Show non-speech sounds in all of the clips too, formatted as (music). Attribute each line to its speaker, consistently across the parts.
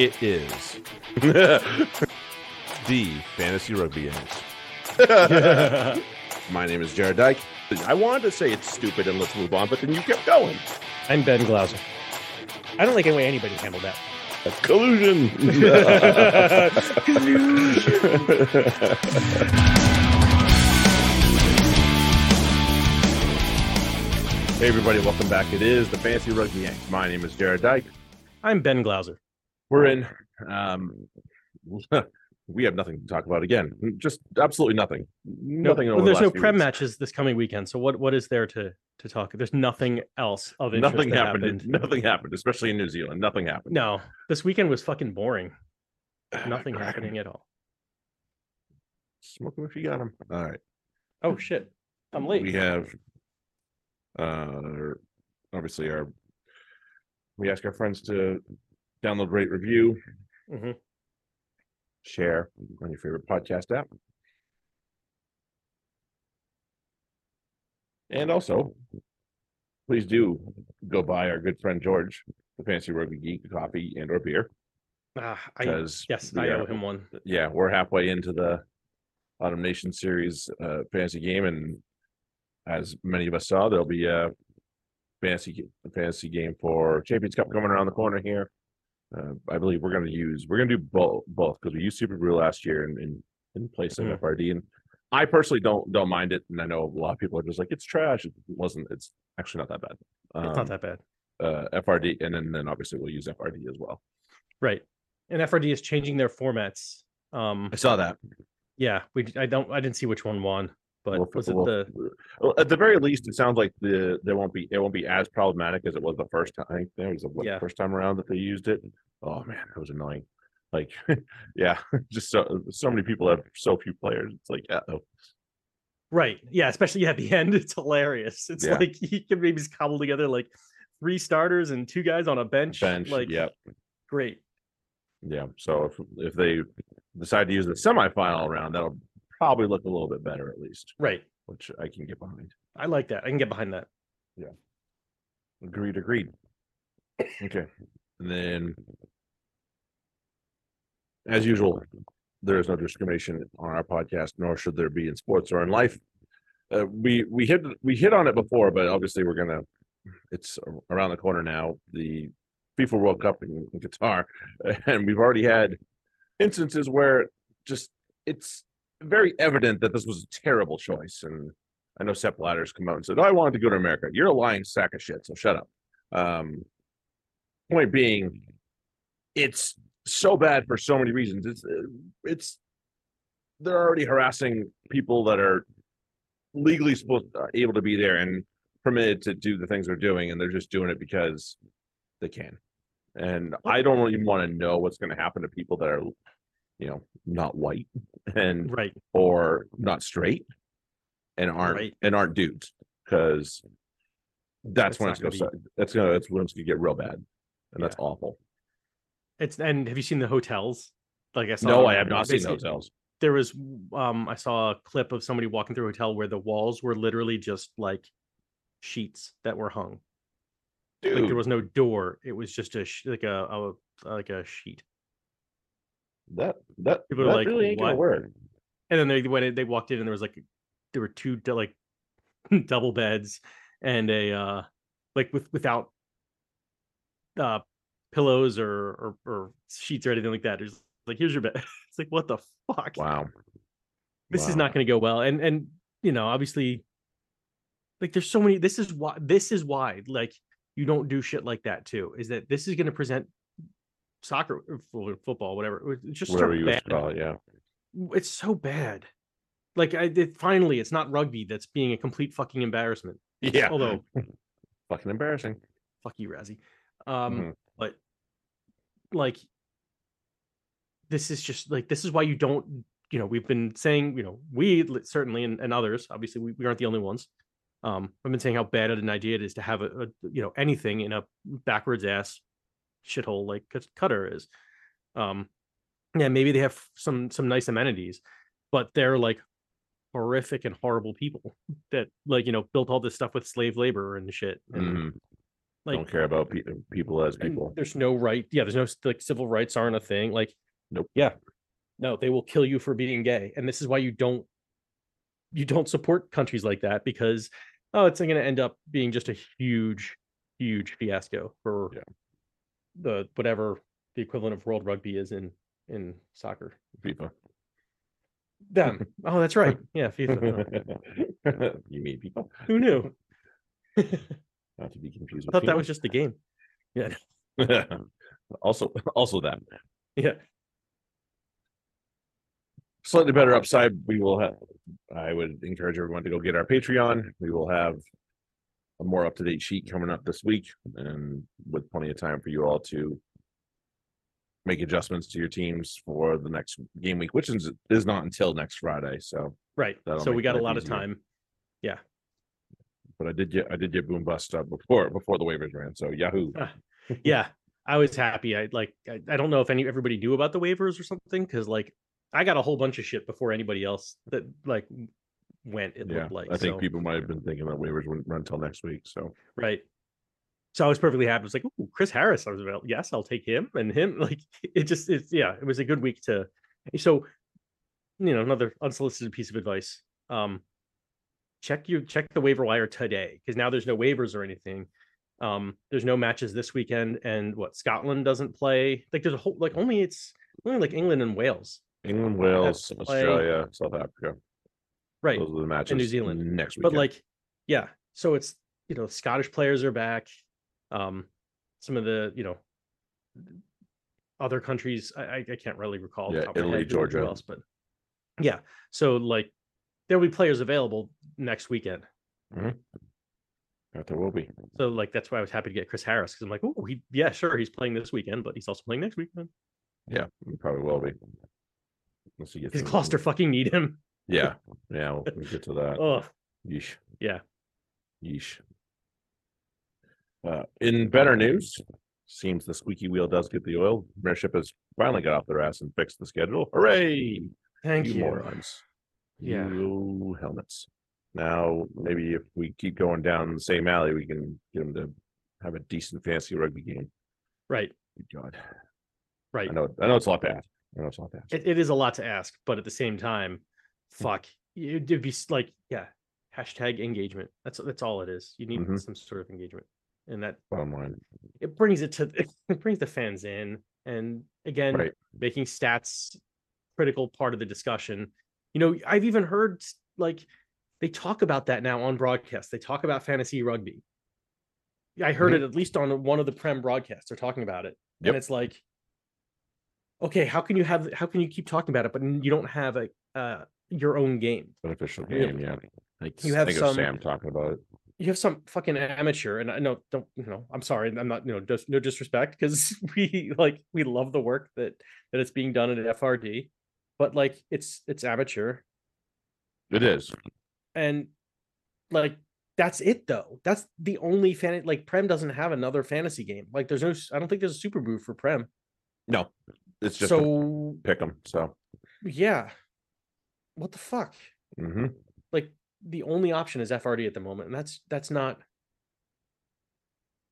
Speaker 1: It is (laughs) the Fantasy Rugby Yanks. (laughs) My name is Jarrod Dyke. I wanted to say it's stupid and let's move on, but then you kept going.
Speaker 2: I'm Ben Glauser. I don't like any way anybody handled that. (laughs)
Speaker 1: Collusion. hey, everybody, welcome back. It is the Fantasy Rugby Yanks. My name is Jarrod Dyke.
Speaker 2: I'm Ben Glauser.
Speaker 1: We're in. Um, (laughs) we have nothing to talk about again. Just absolutely nothing. Nothing.
Speaker 2: No, well, there's
Speaker 1: last
Speaker 2: no prem
Speaker 1: weeks.
Speaker 2: matches this coming weekend. So what what is there to to talk? There's nothing else of interest
Speaker 1: Nothing
Speaker 2: that
Speaker 1: happened. Nothing happened, especially in New Zealand. Nothing happened.
Speaker 2: No, this weekend was fucking boring. (sighs) Nothing happening at all.
Speaker 1: Smoke 'em if you got them. All right.
Speaker 2: Oh shit, I'm late.
Speaker 1: We have, uh, obviously our. We ask our friends to download, rate, review,
Speaker 2: Mhm.
Speaker 1: share on your favorite podcast app. And also, please do go buy our good friend George, the Fancy Rugby Geek, a coffee and or beer.
Speaker 2: Ah, I,
Speaker 1: Because
Speaker 2: yes, I owe him one.
Speaker 1: yeah, we're halfway into the Autumn Nation Series uh, fantasy game, and as many of us saw, there'll be a fantasy fantasy game for Champions Cup coming around the corner here. Uh, I believe we're going to use we're going to do both both because we used SuperBru last year in in, in place of
Speaker 2: Mhm.
Speaker 1: FRD, and I personally don't don't mind it, and I know a lot of people are just like it's trash. It wasn't. It's actually not that bad.
Speaker 2: It's
Speaker 1: Um,
Speaker 2: not that bad,
Speaker 1: uh, FRD, and then then obviously we'll use FRD as well.
Speaker 2: right? And FRD is changing their formats. Um,
Speaker 1: I saw that.
Speaker 2: yeah, we I don't I didn't see which one won, but
Speaker 1: Well,
Speaker 2: was it
Speaker 1: well,
Speaker 2: the
Speaker 1: well, at the very least, it sounds like the there won't be it won't be as problematic as it was the first time. I think there was the
Speaker 2: Yeah.
Speaker 1: first time around that they used it. Oh man, that was annoying. Like, (laughs) yeah, (laughs) just so so many people have so few players. It's like, uh oh,
Speaker 2: right? Yeah, especially at the (laughs) end, it's hilarious. It's
Speaker 1: Yeah.
Speaker 2: like you can maybe just cobble together like three starters and two guys on a bench.
Speaker 1: bench.
Speaker 2: like
Speaker 1: yeah,
Speaker 2: great.
Speaker 1: yeah. So if if they decide to use the semifinal round, that'll probably look a little bit better at least,
Speaker 2: Right.
Speaker 1: which I can get behind.
Speaker 2: I like that. I can get behind that. Yeah.
Speaker 1: Agreed. Agreed. Okay. And then, as usual, there is no discrimination on our podcast, nor should there be in sports or in life. Uh, we we hit we hit on it before, but obviously we're gonna. It's around the corner now. The FIFA World Cup in, in Qatar, (laughs) and we've already had instances where just it's very evident that this was a terrible choice. And I know Sepp Blatter's come out and said, "Oh, I wanted to go to America." You're a lying sack of shit. So shut up. Um, point being, it's so bad for so many reasons. It's uh, it's they're already harassing people that are legally supposed uh, able to be there and permitted to do the things they're doing, and they're just doing it because they can. And I don't even want to know what's going to happen to people that are, you know, not white (laughs) and
Speaker 2: Right.
Speaker 1: or not straight and aren't
Speaker 2: Right.
Speaker 1: and aren't dudes because that's
Speaker 2: It's
Speaker 1: when it's gonna
Speaker 2: gonna
Speaker 1: start, that's gonna that's when it's gonna get real bad and that's awful.
Speaker 2: It's and have you seen the hotels? Like I saw.
Speaker 1: No, I have not seen
Speaker 2: the
Speaker 1: hotels.
Speaker 2: There was um I saw a clip of somebody walking through a hotel where the walls were literally just like sheets that were hung. Like there was no door. It was just a sh- like a, a like a sheet.
Speaker 1: That that,
Speaker 2: People are like,
Speaker 1: really ain't gonna
Speaker 2: "What?"
Speaker 1: work.
Speaker 2: And then they when they walked in and there was like there were two like (laughs) double beds and a uh like with without uh pillows or or, or sheets or anything like that. It's like here's your bed. (laughs) It's like what the fuck?
Speaker 1: Wow.
Speaker 2: this is not going to go well and and you know obviously like there's so many this is why this is why like you don't do shit like that too is that this is going to present soccer football whatever it's just so
Speaker 1: whatever you
Speaker 2: bad.
Speaker 1: call it, yeah.
Speaker 2: it's so bad like i it, finally it's not rugby that's being a complete fucking embarrassment
Speaker 1: Yeah.
Speaker 2: although (laughs)
Speaker 1: Fucking embarrassing.
Speaker 2: fuck you Rassie um
Speaker 1: Mhm.
Speaker 2: but like this is just like this is why you don't you know we've been saying you know we certainly and, and others obviously we, we aren't the only ones um i've been saying how bad an idea it is to have a, a you know anything in a backwards ass shithole like Qat- qatar is um yeah maybe they have some some nice amenities but they're like horrific and horrible people that like you know built all this stuff with slave labor and shit and
Speaker 1: Mhm.
Speaker 2: Like
Speaker 1: Don't care about pe- people as people.
Speaker 2: there's no right. Yeah, there's no like civil rights aren't a thing. Like,
Speaker 1: Nope.
Speaker 2: Yeah, no, they will kill you for being gay, and this is why you don't you don't support countries like that because oh, it's going to end up being just a huge, huge fiasco for
Speaker 1: Yeah.
Speaker 2: The whatever the equivalent of world rugby is in in soccer.
Speaker 1: FIFA.
Speaker 2: Them. (laughs) oh, that's right. Yeah, FIFA. (laughs) (laughs)
Speaker 1: you mean people?
Speaker 2: Who knew?
Speaker 1: Not to be confused.
Speaker 2: I thought that was just the game. Yeah,
Speaker 1: also, also that.
Speaker 2: yeah.
Speaker 1: Slightly better upside. We will have. I would encourage everyone to go get our Patreon. We will have a more up to date sheet coming up this week, and with plenty of time for you all to make adjustments to your teams for the next game week, which is is not until next Friday. So,
Speaker 2: Right. So we got a lot of time. Yeah.
Speaker 1: but I did get I did get boom bust up before before the waivers ran. So Yahoo. (laughs)
Speaker 2: yeah i was happy i like I, I don't know if any everybody knew about the waivers or something because like i got a whole bunch of shit before anybody else that like went it
Speaker 1: Yeah,
Speaker 2: looked like
Speaker 1: I think
Speaker 2: so,
Speaker 1: people might have been thinking that waivers wouldn't run until next week. So.
Speaker 2: Right. So i was perfectly happy. I was like Ooh, chris harris. I was about yes i'll take him and him. (laughs) Like it just it's yeah it was a good week to so you know another unsolicited piece of advice um check you check the waiver wire today because now there's no waivers or anything. Um there's no matches this weekend and what scotland doesn't play? Like there's a whole like only it's only like england and wales.
Speaker 1: England, Wales. Australia, South Africa.
Speaker 2: Right
Speaker 1: Those are the matches.
Speaker 2: Zealand.
Speaker 1: next week.
Speaker 2: but like yeah so it's you know scottish players are back um some of the you know other countries i i, can't really recall
Speaker 1: Yeah,
Speaker 2: top of my
Speaker 1: Italy,
Speaker 2: head who- who
Speaker 1: Georgia.
Speaker 2: else, but yeah so like there'll be players available next weekend
Speaker 1: That there will be.
Speaker 2: so like that's why i was happy to get chris harris because i'm like oh he yeah sure he's playing this weekend but he's also playing next weekend
Speaker 1: Yeah, we probably will be. Unless you get
Speaker 2: because
Speaker 1: some-
Speaker 2: Gloucester fucking need him
Speaker 1: Yeah, (laughs) yeah, we'll, we'll get to that.
Speaker 2: oh
Speaker 1: Yeesh.
Speaker 2: yeah
Speaker 1: Yeesh. Uh, in better news, seems the squeaky wheel does get the oil. Mayorship has finally got off their ass and fixed the schedule. Hooray!
Speaker 2: thank you,
Speaker 1: morons.
Speaker 2: Yeah.
Speaker 1: You helmets. Now, maybe if we keep going down the same alley, we can get them to have a decent fancy rugby game.
Speaker 2: right
Speaker 1: Good God.
Speaker 2: right
Speaker 1: I know, I know it's a lot to ask. I know it's a lot to ask.
Speaker 2: it, it is a lot to ask, but at the same time, fuck, it'd be like, yeah, hashtag engagement. That's that's all it is. You need
Speaker 1: Mhm.
Speaker 2: some sort of engagement, and that
Speaker 1: Bottom line.
Speaker 2: it brings it to (laughs) it brings the fans in, and again,
Speaker 1: Right.
Speaker 2: making stats critical part of the discussion. You know, I've even heard like they talk about that now on broadcast. They talk about fantasy rugby. I heard it at least on one of the Prem broadcasts. They're talking about it,
Speaker 1: Yep.
Speaker 2: and it's like, okay, how can you have? How can you keep talking about it, but you don't have a uh, your own game?
Speaker 1: Beneficial
Speaker 2: Really?
Speaker 1: game, yeah. Like,
Speaker 2: You have
Speaker 1: think
Speaker 2: some-
Speaker 1: of Sam talking about it.
Speaker 2: You have some fucking amateur, and I know don't you know? I'm sorry, I'm not you know just no disrespect because (laughs) we like we love the work that that it's being done at FRD, but like it's it's amateur
Speaker 1: It is.
Speaker 2: and like that's it though. That's the only fan like Prem doesn't have another fantasy game. Like there's no s- I don't think there's a SuperBru for Prem.
Speaker 1: No, it's just
Speaker 2: so
Speaker 1: pick 'em. So,
Speaker 2: yeah. What the fuck?
Speaker 1: mhm.
Speaker 2: Like the only option is FRD at the moment, and that's that's not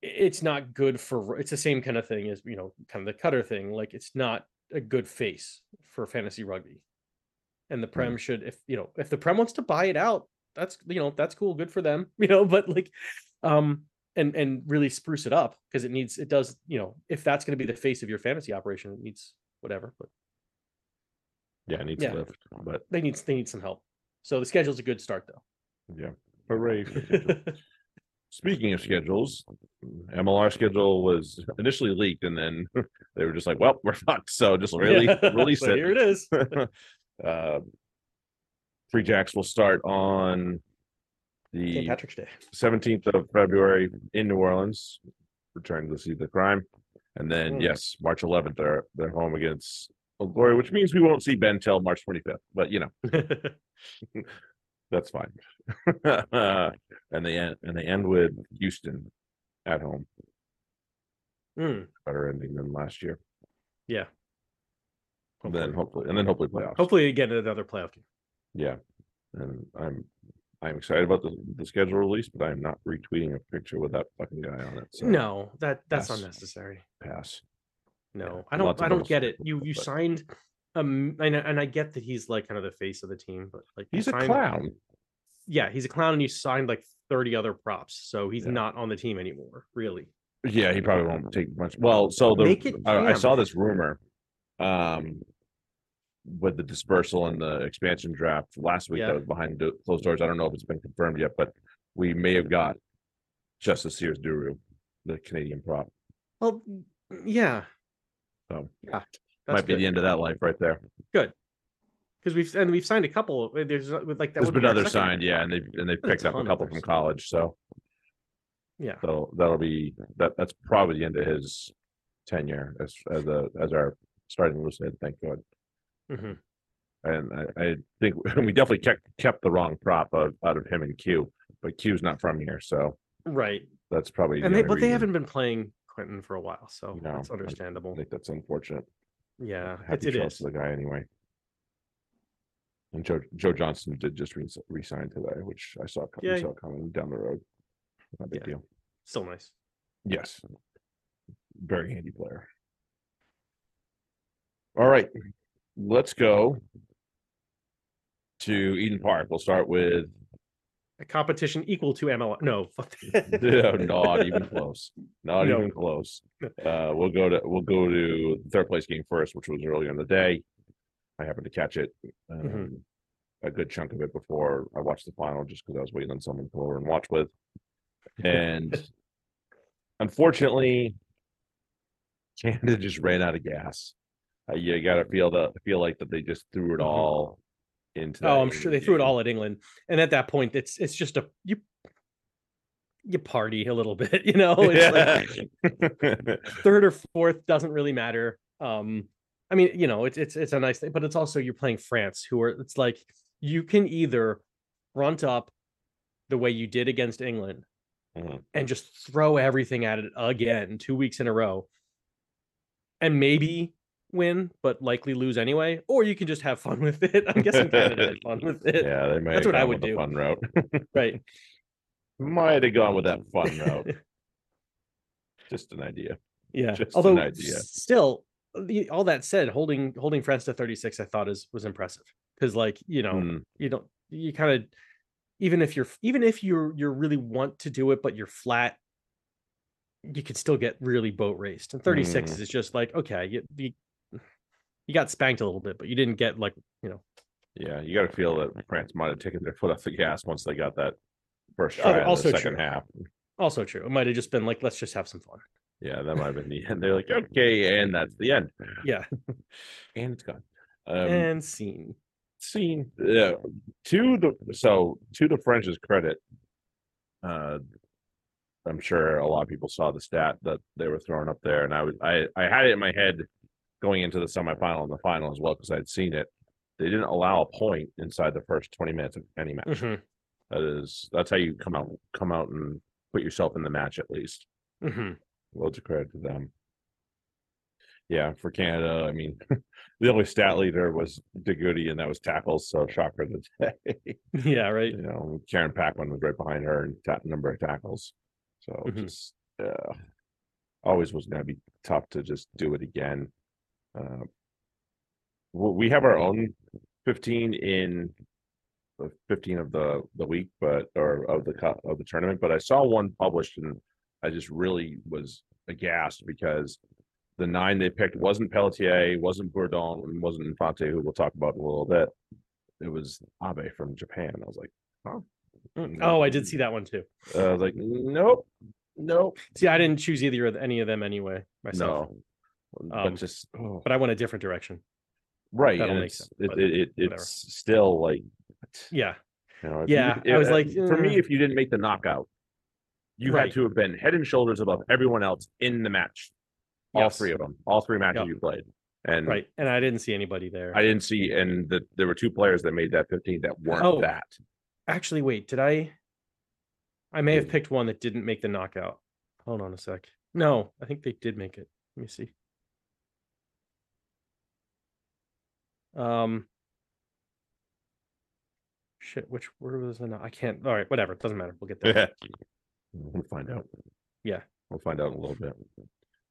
Speaker 2: it's not good for it's the same kind of thing as you know, kind of the Qatar thing. Like it's not a good face for fantasy rugby. And the Prem should if you know, if the Prem wants to buy it out, that's you know, that's cool, good for them, (laughs) you know, but like um and and really spruce it up because it needs it does, you know, if that's going to be the face of your fantasy operation, it needs whatever, but
Speaker 1: yeah, it needs
Speaker 2: Yeah.
Speaker 1: to lift. But
Speaker 2: they need they need some help. So the schedule's a good start though.
Speaker 1: yeah, hooray. for schedule. (laughs) Speaking of schedules, MLR schedule was initially leaked and then (laughs) they were just like, well, we're fucked. So just really
Speaker 2: Yeah, (laughs)
Speaker 1: release
Speaker 2: so
Speaker 1: it.
Speaker 2: Here it is.
Speaker 1: uh, Free Jacks will start on
Speaker 2: St.
Speaker 1: the
Speaker 2: Patrick's Day.
Speaker 1: seventeenth of February in New Orleans. Return to see the crime, and then
Speaker 2: Mm.
Speaker 1: yes, March eleventh they're they're home against Glory, which means we won't see Ben till March twenty fifth. But you know (laughs) (laughs) that's fine. (laughs) and they end and they end with Houston at home.
Speaker 2: Mm,
Speaker 1: Better ending than last year.
Speaker 2: yeah.
Speaker 1: And then
Speaker 2: Hopefully.
Speaker 1: and then hopefully playoffs.
Speaker 2: Hopefully again another playoff game.
Speaker 1: Yeah, and I'm I'm excited about the, the schedule release, but I'm not retweeting a picture with that fucking guy on it. So
Speaker 2: No, that that's
Speaker 1: Yes.
Speaker 2: unnecessary.
Speaker 1: pass.
Speaker 2: No, I don't. I don't get it. You you
Speaker 1: but-
Speaker 2: signed, um, and I- and I get that he's like kind of the face of the team, but like
Speaker 1: He's a
Speaker 2: signed-
Speaker 1: clown.
Speaker 2: Yeah, he's a clown, and you signed like thirty other props, so he's
Speaker 1: Yeah.
Speaker 2: not on the team anymore. Really.
Speaker 1: Yeah, he probably won't take much. Well, so the
Speaker 2: it
Speaker 1: I, I saw this rumor, um, with the dispersal and the expansion draft last week
Speaker 2: Yeah.
Speaker 1: that was behind closed doors. I don't know if it's been confirmed yet, but we may have got Djustice Sears-Duru, the Canadian prop.
Speaker 2: Well, yeah.
Speaker 1: So,
Speaker 2: yeah,
Speaker 1: Might be the end of that life right there. Good.
Speaker 2: Because we've and we've signed a couple. uh, There's uh, with like that.
Speaker 1: There's
Speaker 2: would
Speaker 1: been
Speaker 2: be our
Speaker 1: others
Speaker 2: second
Speaker 1: signed, yeah, and they've and they've
Speaker 2: a
Speaker 1: picked up a
Speaker 2: of
Speaker 1: couple
Speaker 2: others.
Speaker 1: from college. So
Speaker 2: Yeah.
Speaker 1: so that'll be that. That's probably the end of his tenure as as a as our starting loose head. Thank God.
Speaker 2: Mhm.
Speaker 1: And I, I think (laughs) we definitely kept kept the wrong prop out, out of him and Q, but Q's not from here, so
Speaker 2: Right,
Speaker 1: that's probably.
Speaker 2: and
Speaker 1: the
Speaker 2: they
Speaker 1: only
Speaker 2: but they
Speaker 1: reason.
Speaker 2: haven't been playing Quentin for a while, so
Speaker 1: No,
Speaker 2: that's
Speaker 1: I- I
Speaker 2: understandable.
Speaker 1: I think that's unfortunate.
Speaker 2: Yeah, it's,
Speaker 1: Happy
Speaker 2: it
Speaker 1: trails the guy anyway. And Joe Joe Johnson did just re- resign today, which I saw co- we
Speaker 2: Yeah.
Speaker 1: saw coming down the road. Not a big
Speaker 2: Yeah.
Speaker 1: deal.
Speaker 2: Still nice.
Speaker 1: Yes. Very handy player. All right, let's go to Eden Park. We'll start with,
Speaker 2: A competition equal to MLR. No, (laughs) fuck (laughs)
Speaker 1: no, not even close, not
Speaker 2: No.
Speaker 1: even close. Uh, we'll go to, we'll go to the third place game first, which was earlier in the day. I happened to catch it,
Speaker 2: Mhm.
Speaker 1: um, a good chunk of it before I watched the final, just because I was waiting on someone to come over and watch with. And (laughs) unfortunately, Canada just ran out of gas. Uh, you gotta feel the feel like that they just threw it
Speaker 2: Mhm.
Speaker 1: all into.
Speaker 2: Oh, I'm sure they threw it
Speaker 1: game.
Speaker 2: all at England, and at that point, it's it's just a you you party a little (laughs) bit, you know. It's like (laughs) third or fourth doesn't really matter. Um, I mean, you know, it's it's it's a nice thing, but it's also you're playing France, who are it's like you can either front up the way you did against England
Speaker 1: Mhm.
Speaker 2: and just throw everything at it again two weeks in a row, and maybe win, but likely lose anyway, or you can just have fun (laughs) with it. I'm guessing Canada had fun with it,
Speaker 1: yeah, they might.
Speaker 2: That's
Speaker 1: have
Speaker 2: what I would do.
Speaker 1: Fun route. (laughs)
Speaker 2: right?
Speaker 1: might have gone with that fun route. (laughs) Just an idea.
Speaker 2: Yeah.
Speaker 1: Just an
Speaker 2: Although
Speaker 1: idea.
Speaker 2: still, the, all that said, holding holding France to 36, I thought is was impressive because, like, you know,
Speaker 1: Mm,
Speaker 2: you don't you kind of even if you're even if you're you're really want to do it, but you're flat, you could still get really boat raced. And 36
Speaker 1: Mm.
Speaker 2: is just like okay, you, you you got spanked a little bit, but you didn't get like you know.
Speaker 1: Yeah, you gotta feel that France might have taken their foot off the gas once they got that first
Speaker 2: Oh,
Speaker 1: try
Speaker 2: also
Speaker 1: the second
Speaker 2: true.
Speaker 1: half.
Speaker 2: Also true. It might have just been like let's just have some fun.
Speaker 1: Yeah, that might have been the end. They're like, (laughs) okay, and that's the end.
Speaker 2: Yeah. (laughs)
Speaker 1: And it's gone. Um,
Speaker 2: and scene.
Speaker 1: seen yeah to the so to the french's credit uh i'm sure a lot of people saw the stat that they were throwing up there and i was i i had it in my head going into the semifinal and the final as well because i'd seen it they didn't allow a point inside the first 20 minutes of any match
Speaker 2: Mhm,
Speaker 1: that is that's how you come out come out and put yourself in the match at least
Speaker 2: mhm.
Speaker 1: loads of credit to them yeah for canada i mean (laughs) the only stat leader was de Goede, and that was tackles so shocker of the (laughs) day
Speaker 2: Yeah. Right.
Speaker 1: you know, Karen Paquin was right behind her and ta- number of tackles. So
Speaker 2: Mhm.
Speaker 1: just uh, always was going to be tough to just do it again. Uh, we have our own 15 in the 15 of the the week, but or of the cup of the tournament. But I saw one published and I just really was aghast because the nine they picked wasn't Pelletier, wasn't Bourdon, and wasn't Infante, who we'll talk about in a little bit. It was Abe from Japan. I was like, oh,
Speaker 2: Mm, Oh, I did see that one too.
Speaker 1: I was like, nope, nope,
Speaker 2: See, I didn't choose either of any of them anyway myself,
Speaker 1: no.
Speaker 2: Um,
Speaker 1: but just oh,
Speaker 2: but I went a different direction.
Speaker 1: right,
Speaker 2: that'll
Speaker 1: and
Speaker 2: make
Speaker 1: it's
Speaker 2: sense,
Speaker 1: it,
Speaker 2: but
Speaker 1: it, it
Speaker 2: whatever.
Speaker 1: it's still like,
Speaker 2: Yeah,
Speaker 1: you know, if
Speaker 2: Yeah,
Speaker 1: you,
Speaker 2: I was
Speaker 1: uh,
Speaker 2: like,
Speaker 1: for me, if you didn't make the knockout, you
Speaker 2: Right.
Speaker 1: had to have been head and shoulders above everyone else in the match. All
Speaker 2: Yes.
Speaker 1: three of them, all three matches
Speaker 2: Yep.
Speaker 1: you played, and
Speaker 2: right. And I didn't see anybody there.
Speaker 1: I didn't see, and the, there were two players that made that 15 that weren't
Speaker 2: Oh.
Speaker 1: that.
Speaker 2: Actually, wait, did I? I may have picked one that didn't make the knockout. Hold on a sec. No, I think they did make it. Let me see. Um. shit. Which where was the? I can't. All right, whatever. It doesn't matter. We'll get there.
Speaker 1: We'll find out.
Speaker 2: Yeah.
Speaker 1: We'll find out in a little bit.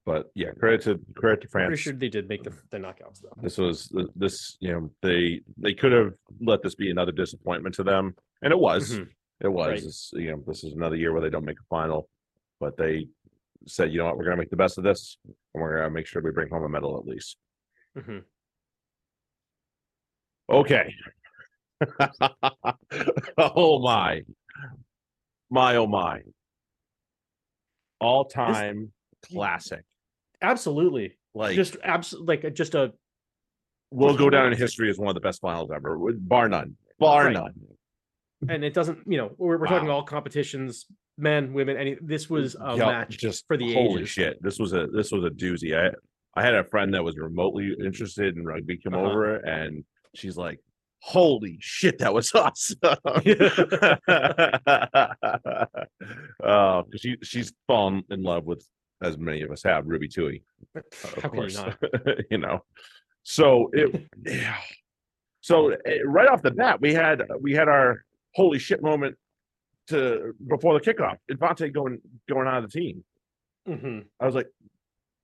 Speaker 1: But yeah, credit to credit to
Speaker 2: Pretty
Speaker 1: France.
Speaker 2: sure they did make the the knockouts though.
Speaker 1: This was this, you know, they they could have let this be another disappointment to them, and it was.
Speaker 2: Mhm.
Speaker 1: It was.
Speaker 2: Right.
Speaker 1: You know, this is another year where they don't make a final, but they said, you know what, we're gonna make the best of this, and we're gonna make sure we bring home a medal at least.
Speaker 2: Mhm.
Speaker 1: Okay. (laughs) oh my. My oh my. All time classic.
Speaker 2: Absolutely.
Speaker 1: Like
Speaker 2: just absolutely like a- just a
Speaker 1: will go down in history as one of the best finals ever, with- bar none. Bar
Speaker 2: Right.
Speaker 1: none.
Speaker 2: and it doesn't you know we're, we're talking all competitions men women any this was a
Speaker 1: Yeah,
Speaker 2: match
Speaker 1: just
Speaker 2: for the age.
Speaker 1: holy
Speaker 2: ages.
Speaker 1: shit. This was a this was a doozy. I I had a friend that was remotely interested in rugby come
Speaker 2: Uh-huh.
Speaker 1: over and she's like, Holy shit, that was (laughs) awesome. (laughs) uh she she's fallen in love with as many of us have Ruby Tui, of
Speaker 2: How you
Speaker 1: course.
Speaker 2: not? (laughs)
Speaker 1: you know. So it yeah. So eh, right off the bat, we had we had our holy shit moment to before the kickoff. Infante going going out of the team.
Speaker 2: Mhm.
Speaker 1: I was like,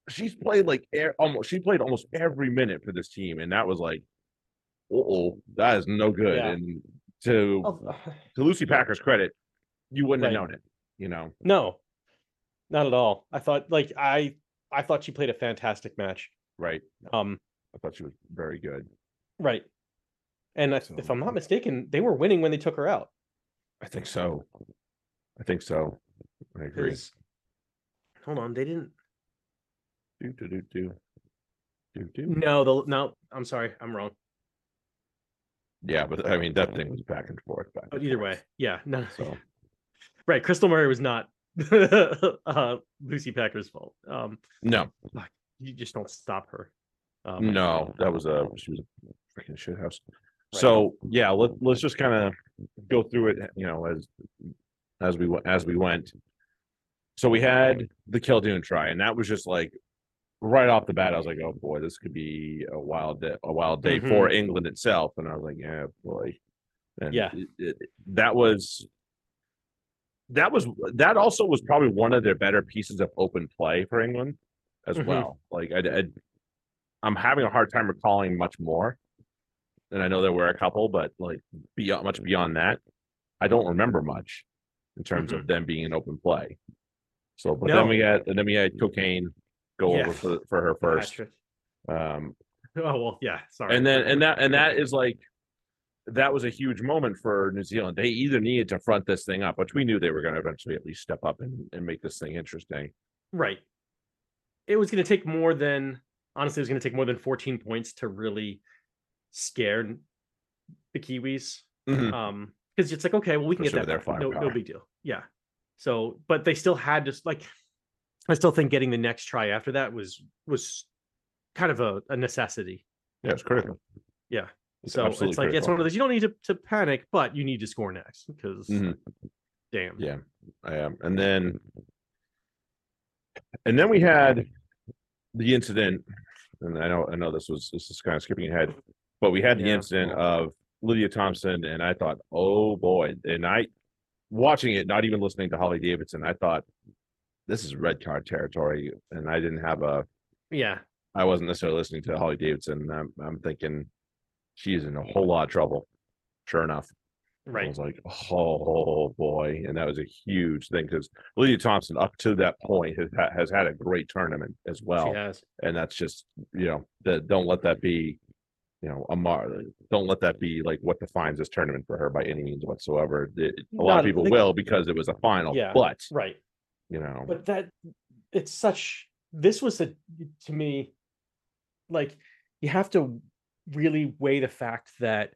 Speaker 1: she's played like e- almost she played almost every minute for this team, and that was like, oh, that is no good.
Speaker 2: Yeah.
Speaker 1: And to
Speaker 2: Oh,
Speaker 1: to Lucy Packer's credit, you wouldn't
Speaker 2: Right.
Speaker 1: have known it. You know,
Speaker 2: no not at all i thought like i i thought she played a fantastic match
Speaker 1: right?
Speaker 2: um
Speaker 1: I thought she was very good.
Speaker 2: right and if, if i'm not mistaken they were winning when they took her out
Speaker 1: I think so. I think so. I agree.
Speaker 2: hold on they didn't
Speaker 1: Do do do do do do.
Speaker 2: no the no i'm sorry i'm wrong
Speaker 1: Yeah, but I mean that thing was back and forth. Back
Speaker 2: but
Speaker 1: and
Speaker 2: either
Speaker 1: forth.
Speaker 2: way yeah no
Speaker 1: So (laughs)
Speaker 2: right Krystal Murray was not (laughs) uh lucy packer's fault um
Speaker 1: no,
Speaker 2: you just don't stop her um
Speaker 1: no, that was a she was a freaking shit house.
Speaker 2: Right.
Speaker 1: So yeah, let let's just kind of go through it, you know, as as we went as we went. So we had the Kildunne try, and that was just like right off the bat. I was like, oh boy, this could be a wild day, a wild day for England itself. And I was like, yeah, boy. And
Speaker 2: Yeah.
Speaker 1: it- it- that was that was that also was probably one of their better pieces of open play for England as
Speaker 2: Mhm.
Speaker 1: well. Like I, I, I'm having a hard time recalling much more. And I know there were a couple, but like beyond much beyond that, I don't remember much in terms of them being in open play. So, but
Speaker 2: No.
Speaker 1: then we got and then we had Cokayne go
Speaker 2: Yeah.
Speaker 1: over for, for her first.
Speaker 2: Patrick.
Speaker 1: Um, (laughs)
Speaker 2: oh well yeah sorry
Speaker 1: and then (laughs) and that and that is like that was a huge moment for New Zealand. They either needed to front this thing up, which we knew they were going to eventually at least step up and, and make this thing interesting.
Speaker 2: Right. It was going to take more than honestly, it was going to take more than 14 points to really scare the Kiwis.
Speaker 1: Mhm.
Speaker 2: Um, because it's like, okay, well, we can
Speaker 1: Especially
Speaker 2: get
Speaker 1: with
Speaker 2: that.
Speaker 1: their
Speaker 2: back. No, no
Speaker 1: firepower.
Speaker 2: big deal. Yeah. So, but they still had to like. I still think getting the next try after that was was kind of a, a necessity.
Speaker 1: Yeah, it's critical.
Speaker 2: Yeah.
Speaker 1: It's
Speaker 2: So it's like it's one of those you don't need to, to panic, but you need to score next because
Speaker 1: Mhm.
Speaker 2: damn.
Speaker 1: Yeah, I am. And then, and then we had the incident, and I know, I know this was, this is kind of skipping ahead, but we had the
Speaker 2: Yeah.
Speaker 1: incident of Lydia Thompson, and I thought, oh boy, and I, watching it, not even listening to Holly Davidson, I thought, this is red card territory, and I didn't have a,
Speaker 2: Yeah.
Speaker 1: I wasn't necessarily listening to Holly Davidson. I'm, I'm thinking she's in a whole lot of trouble. Sure enough, I
Speaker 2: Right.
Speaker 1: was like, oh boy, and that was a huge thing because Lydia Thompson, up to that point, has has had a great tournament as well,
Speaker 2: she has.
Speaker 1: and that's just you know that don't let that be, you know, a mar. Don't let that be like what defines this tournament for her by any means whatsoever. It- a lot of people will because it was a final,
Speaker 2: Yeah.
Speaker 1: but
Speaker 2: Right.
Speaker 1: You know,
Speaker 2: but that it's such this was a to me like you have to really weigh the fact that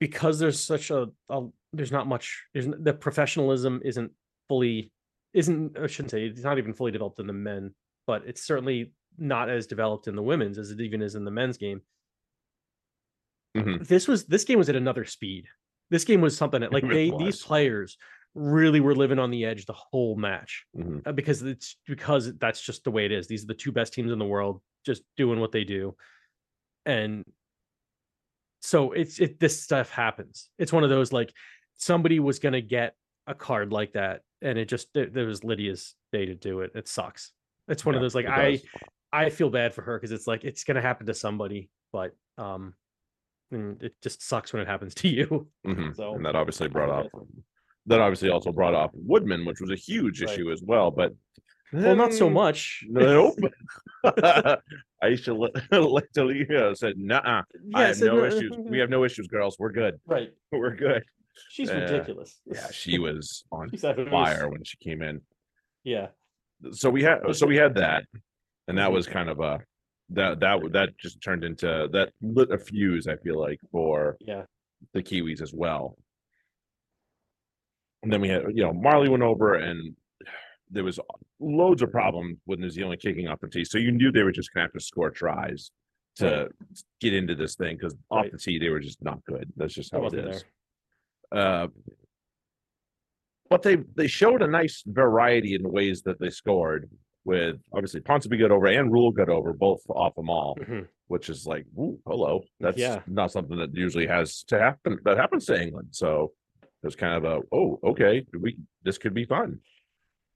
Speaker 2: because there's such a, a there's not much there's the professionalism isn't fully isn't I shouldn't say it's not even fully developed in the men but it's certainly not as developed in the women's as it even is in the men's game
Speaker 1: Mhm.
Speaker 2: this was this game was at another speed this game was something that (laughs) like they
Speaker 1: was.
Speaker 2: these players really were living on the edge the whole match
Speaker 1: mhm.
Speaker 2: uh, because it's because that's just the way it is. These are the two best teams in the world, just doing what they do, and so it's it this stuff happens. It's one of those like somebody was gonna get a card like that, and it just there, there was Lydia's day to do it. It sucks. It's one of those like I. I feel bad for her because it's like it's gonna happen to somebody, but um, and it just sucks when it happens to (laughs) you.
Speaker 1: Mhm.
Speaker 2: So,
Speaker 1: and that obviously brought up that obviously also brought up Woodman, which was a huge
Speaker 2: Right.
Speaker 1: issue as well. But
Speaker 2: Well, not so much.
Speaker 1: Nope. (laughs) (laughs) Ayesha Leti-I'iga (laughs) said, "Nah, I
Speaker 2: Yeah,
Speaker 1: have
Speaker 2: so
Speaker 1: no
Speaker 2: no-
Speaker 1: issues. We have no issues, girls. We're good.
Speaker 2: right.
Speaker 1: We're good."
Speaker 2: She's
Speaker 1: Uh,
Speaker 2: ridiculous.
Speaker 1: Yeah, she was on fire when she came in.
Speaker 2: Yeah.
Speaker 1: So we had, so we had that, and that
Speaker 2: Mhm.
Speaker 1: was kind of a that that that just turned into that lit a fuse. I feel like for
Speaker 2: Yeah.
Speaker 1: the Kiwis as well. And then we had, you know, Marlie went over and there was loads of problems with New Zealand kicking off the tee. So you knew they were just gonna have to score tries to get into this thing because off the tee they were just not good. That's just how it is. Uh, but they they showed a nice variety in the ways that they scored. With obviously Ponsonby got over and Rule got over both off them all
Speaker 2: Mhm.
Speaker 1: which is like, ooh, hello. That's
Speaker 2: Yeah.
Speaker 1: not something that usually has to happen. That happens to England. So it's kind of a, oh, okay, we this could be fun.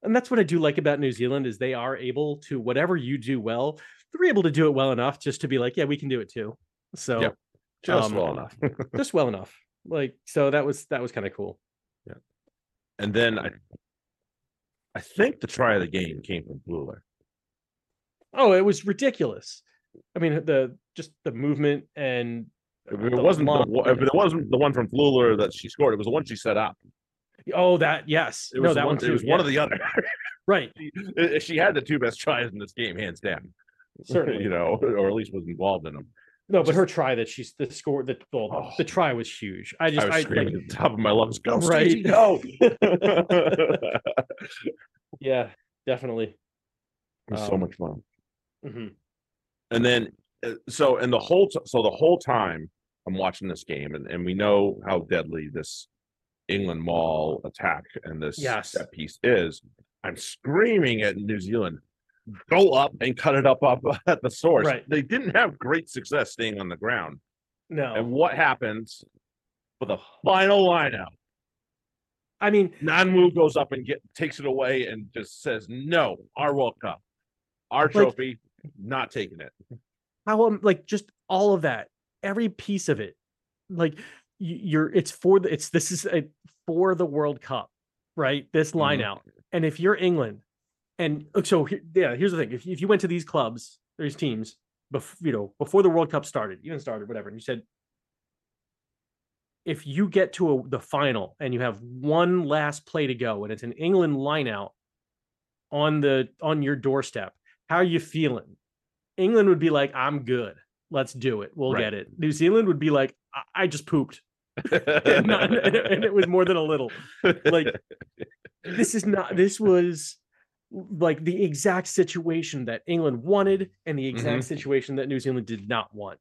Speaker 2: And that's what I do like about New Zealand is they are able to whatever you do well, they're able to do it well enough just to be like, yeah, we can do it too. So.
Speaker 1: Just
Speaker 2: Um,
Speaker 1: well enough. (laughs)
Speaker 2: just well enough. Like so that was that was kind of cool.
Speaker 1: Yeah and then I, I think the try of the game came from Fluhler.
Speaker 2: Oh, it was ridiculous. I mean, the just the movement and
Speaker 1: If it
Speaker 2: The
Speaker 1: wasn't the, one- if it wasn't the one from Fluhler that she scored, it was the one she set up.
Speaker 2: oh, that yes,
Speaker 1: It was
Speaker 2: no, that one,
Speaker 1: It
Speaker 2: too.
Speaker 1: was one
Speaker 2: yeah.
Speaker 1: or the other. (laughs) (laughs)
Speaker 2: right.
Speaker 1: she, she had the two best tries in this game, hands down.
Speaker 2: Certainly. (laughs)
Speaker 1: you know, or at least was involved in them.
Speaker 2: No, but her try that she's the score the well,
Speaker 1: Oh.
Speaker 2: the try was huge. I just
Speaker 1: I was
Speaker 2: I,
Speaker 1: screaming
Speaker 2: like,
Speaker 1: at the top of my lungs, go,
Speaker 2: Right.
Speaker 1: Stacey, go.
Speaker 2: yeah, definitely.
Speaker 1: It was so
Speaker 2: Um,
Speaker 1: much fun.
Speaker 2: Mhm.
Speaker 1: And then, uh, so, and the whole, t- so the whole time I'm watching this game and, and we know how deadly this England maul attack and this
Speaker 2: Yes.
Speaker 1: set piece is. I'm screaming at New Zealand, go up and cut it up up (laughs) at the source.
Speaker 2: Right.
Speaker 1: They didn't have great success staying on the ground.
Speaker 2: No,
Speaker 1: And what happens for the final lineout?
Speaker 2: I mean,
Speaker 1: Ngan-Woo goes up and get takes it away and just says, "No, our World Cup, our trophy, not taking it."
Speaker 2: how um like just all of that every piece of it. Like you're it's for the it's this is a, for the world cup right? This line
Speaker 1: Mhm.
Speaker 2: out. And if you're england and uh, so yeah here's the thing. If, you- if you went to these clubs these teams bef- you know before the world cup started even started whatever and you said if you get to a, the final and you have one last play to go and it's an england line out on the on your doorstep how are you feeling? England would be like, I'm good. Let's do it. We'll
Speaker 1: Right.
Speaker 2: get it. New Zealand would be like, I, I just pooped. (laughs) and, not- (laughs) and it was more than a little. Like, This is not, this was like the exact situation that England wanted and the exact mm-hmm. situation that New Zealand did not want.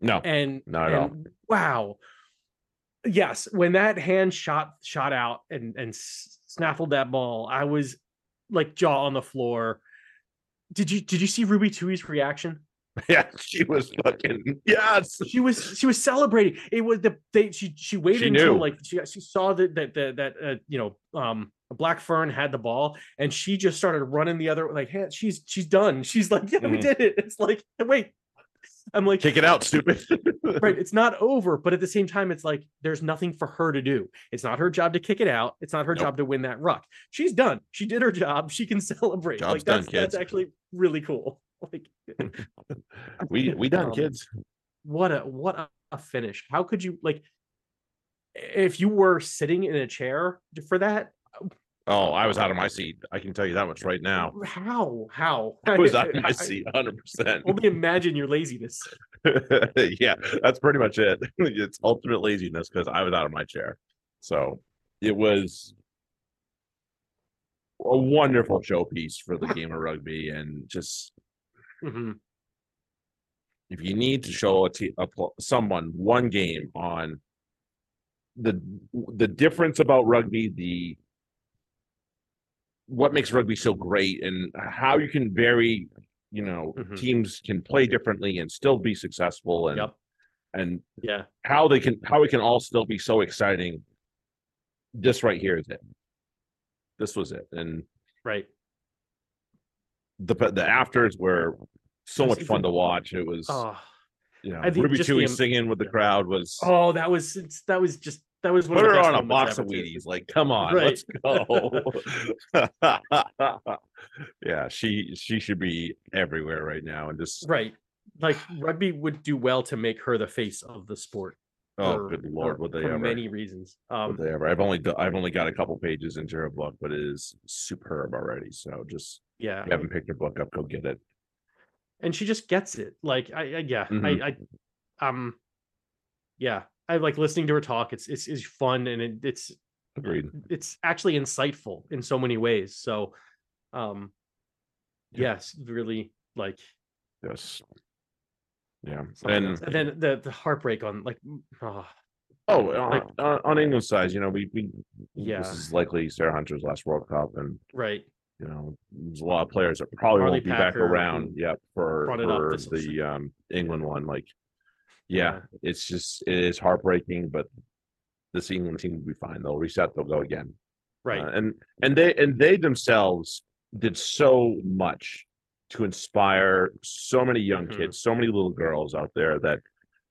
Speaker 1: no,
Speaker 2: And,
Speaker 1: Not at all.
Speaker 2: wow. Yes, when that hand shot shot out and and snaffled that ball, I was like jaw on the floor. Did you did you see Ruby Tui's reaction? (laughs)
Speaker 1: yeah, she was fucking yes.
Speaker 2: she was she was celebrating. It was the they she she waited
Speaker 1: She
Speaker 2: until
Speaker 1: knew.
Speaker 2: like she she saw that that that, that uh, you know um Black Fern had the ball and she just started running the other like hey, she's she's done. She's like (laughs) yeah we
Speaker 1: Mhm.
Speaker 2: did it. It's like wait. I'm like
Speaker 1: Kick it out, stupid. (laughs)
Speaker 2: right it's not over but at the same time it's like there's nothing for her to do. It's not her job to kick it out. It's not her
Speaker 1: Nope.
Speaker 2: job to win that ruck. She's done. She did her job. She can celebrate.
Speaker 1: Job's
Speaker 2: like
Speaker 1: done,
Speaker 2: that's that's
Speaker 1: kids.
Speaker 2: actually really cool. Like (laughs)
Speaker 1: we we done,
Speaker 2: Um,
Speaker 1: kids.
Speaker 2: what a what a, a finish how could you like if you were sitting in a chair for that
Speaker 1: Oh, I was out of my (laughs) seat. I can tell you that much right now.
Speaker 2: how how
Speaker 1: I was out of (laughs) my seat, hundred percent.
Speaker 2: only imagine your laziness
Speaker 1: yeah, that's pretty much it. It's ultimate laziness because I was out of my chair. So it was a wonderful showpiece for the game of rugby, and just
Speaker 2: Mhm.
Speaker 1: if you need to show a, te- a pl- someone one game on the the difference about rugby, the what makes rugby so great, and how you can vary, you know,
Speaker 2: Mhm.
Speaker 1: teams can play differently and still be successful. And
Speaker 2: Yep.
Speaker 1: and
Speaker 2: Yeah.
Speaker 1: how they can how it can all still be so exciting. This right here is it. This was it, and
Speaker 2: Right.
Speaker 1: The the afters were so much fun to watch. It was
Speaker 2: Oh,
Speaker 1: you know
Speaker 2: I think
Speaker 1: Ruby
Speaker 2: the
Speaker 1: Chewy singing with the crowd was
Speaker 2: oh, that was that was just that was one
Speaker 1: put
Speaker 2: of
Speaker 1: her on a box of
Speaker 2: ever, too.
Speaker 1: Wheaties. Like, come on,
Speaker 2: Right.
Speaker 1: let's go. (laughs) yeah, she she should be everywhere right now and just
Speaker 2: Right. Like rugby would do well to make her the face of the sport.
Speaker 1: Oh good lord, would they
Speaker 2: for
Speaker 1: ever?
Speaker 2: many reasons. Um,
Speaker 1: would they ever? I've only I've only got a couple pages into her book, but it is superb already. So just
Speaker 2: yeah,
Speaker 1: if you haven't picked your book up, go get it.
Speaker 2: and she just gets it. Like I, I yeah,
Speaker 1: Mhm.
Speaker 2: I, I, um, yeah, I like listening to her talk. It's it's is fun and it, it's
Speaker 1: Agreed.
Speaker 2: it's actually insightful in so many ways. So, um,
Speaker 1: Yeah.
Speaker 2: yes, really like
Speaker 1: Yes. Yeah, and
Speaker 2: and then the the heartbreak on like oh,
Speaker 1: oh,
Speaker 2: like-
Speaker 1: on, on, side, you know, we we
Speaker 2: Yeah.
Speaker 1: this is likely Sarah Hunter's last World Cup, and
Speaker 2: right
Speaker 1: you know, there's a lot of players that probably
Speaker 2: Harley
Speaker 1: won't be back around. Yep, for
Speaker 2: brought it up
Speaker 1: for the um England one. Like, yeah,
Speaker 2: Yeah.
Speaker 1: it's just it is heartbreaking, but this England team will be fine. They'll reset. They'll go again.
Speaker 2: right
Speaker 1: Uh, and and they and they themselves did so much to inspire so many young
Speaker 2: Mhm.
Speaker 1: kids, so many little girls out there that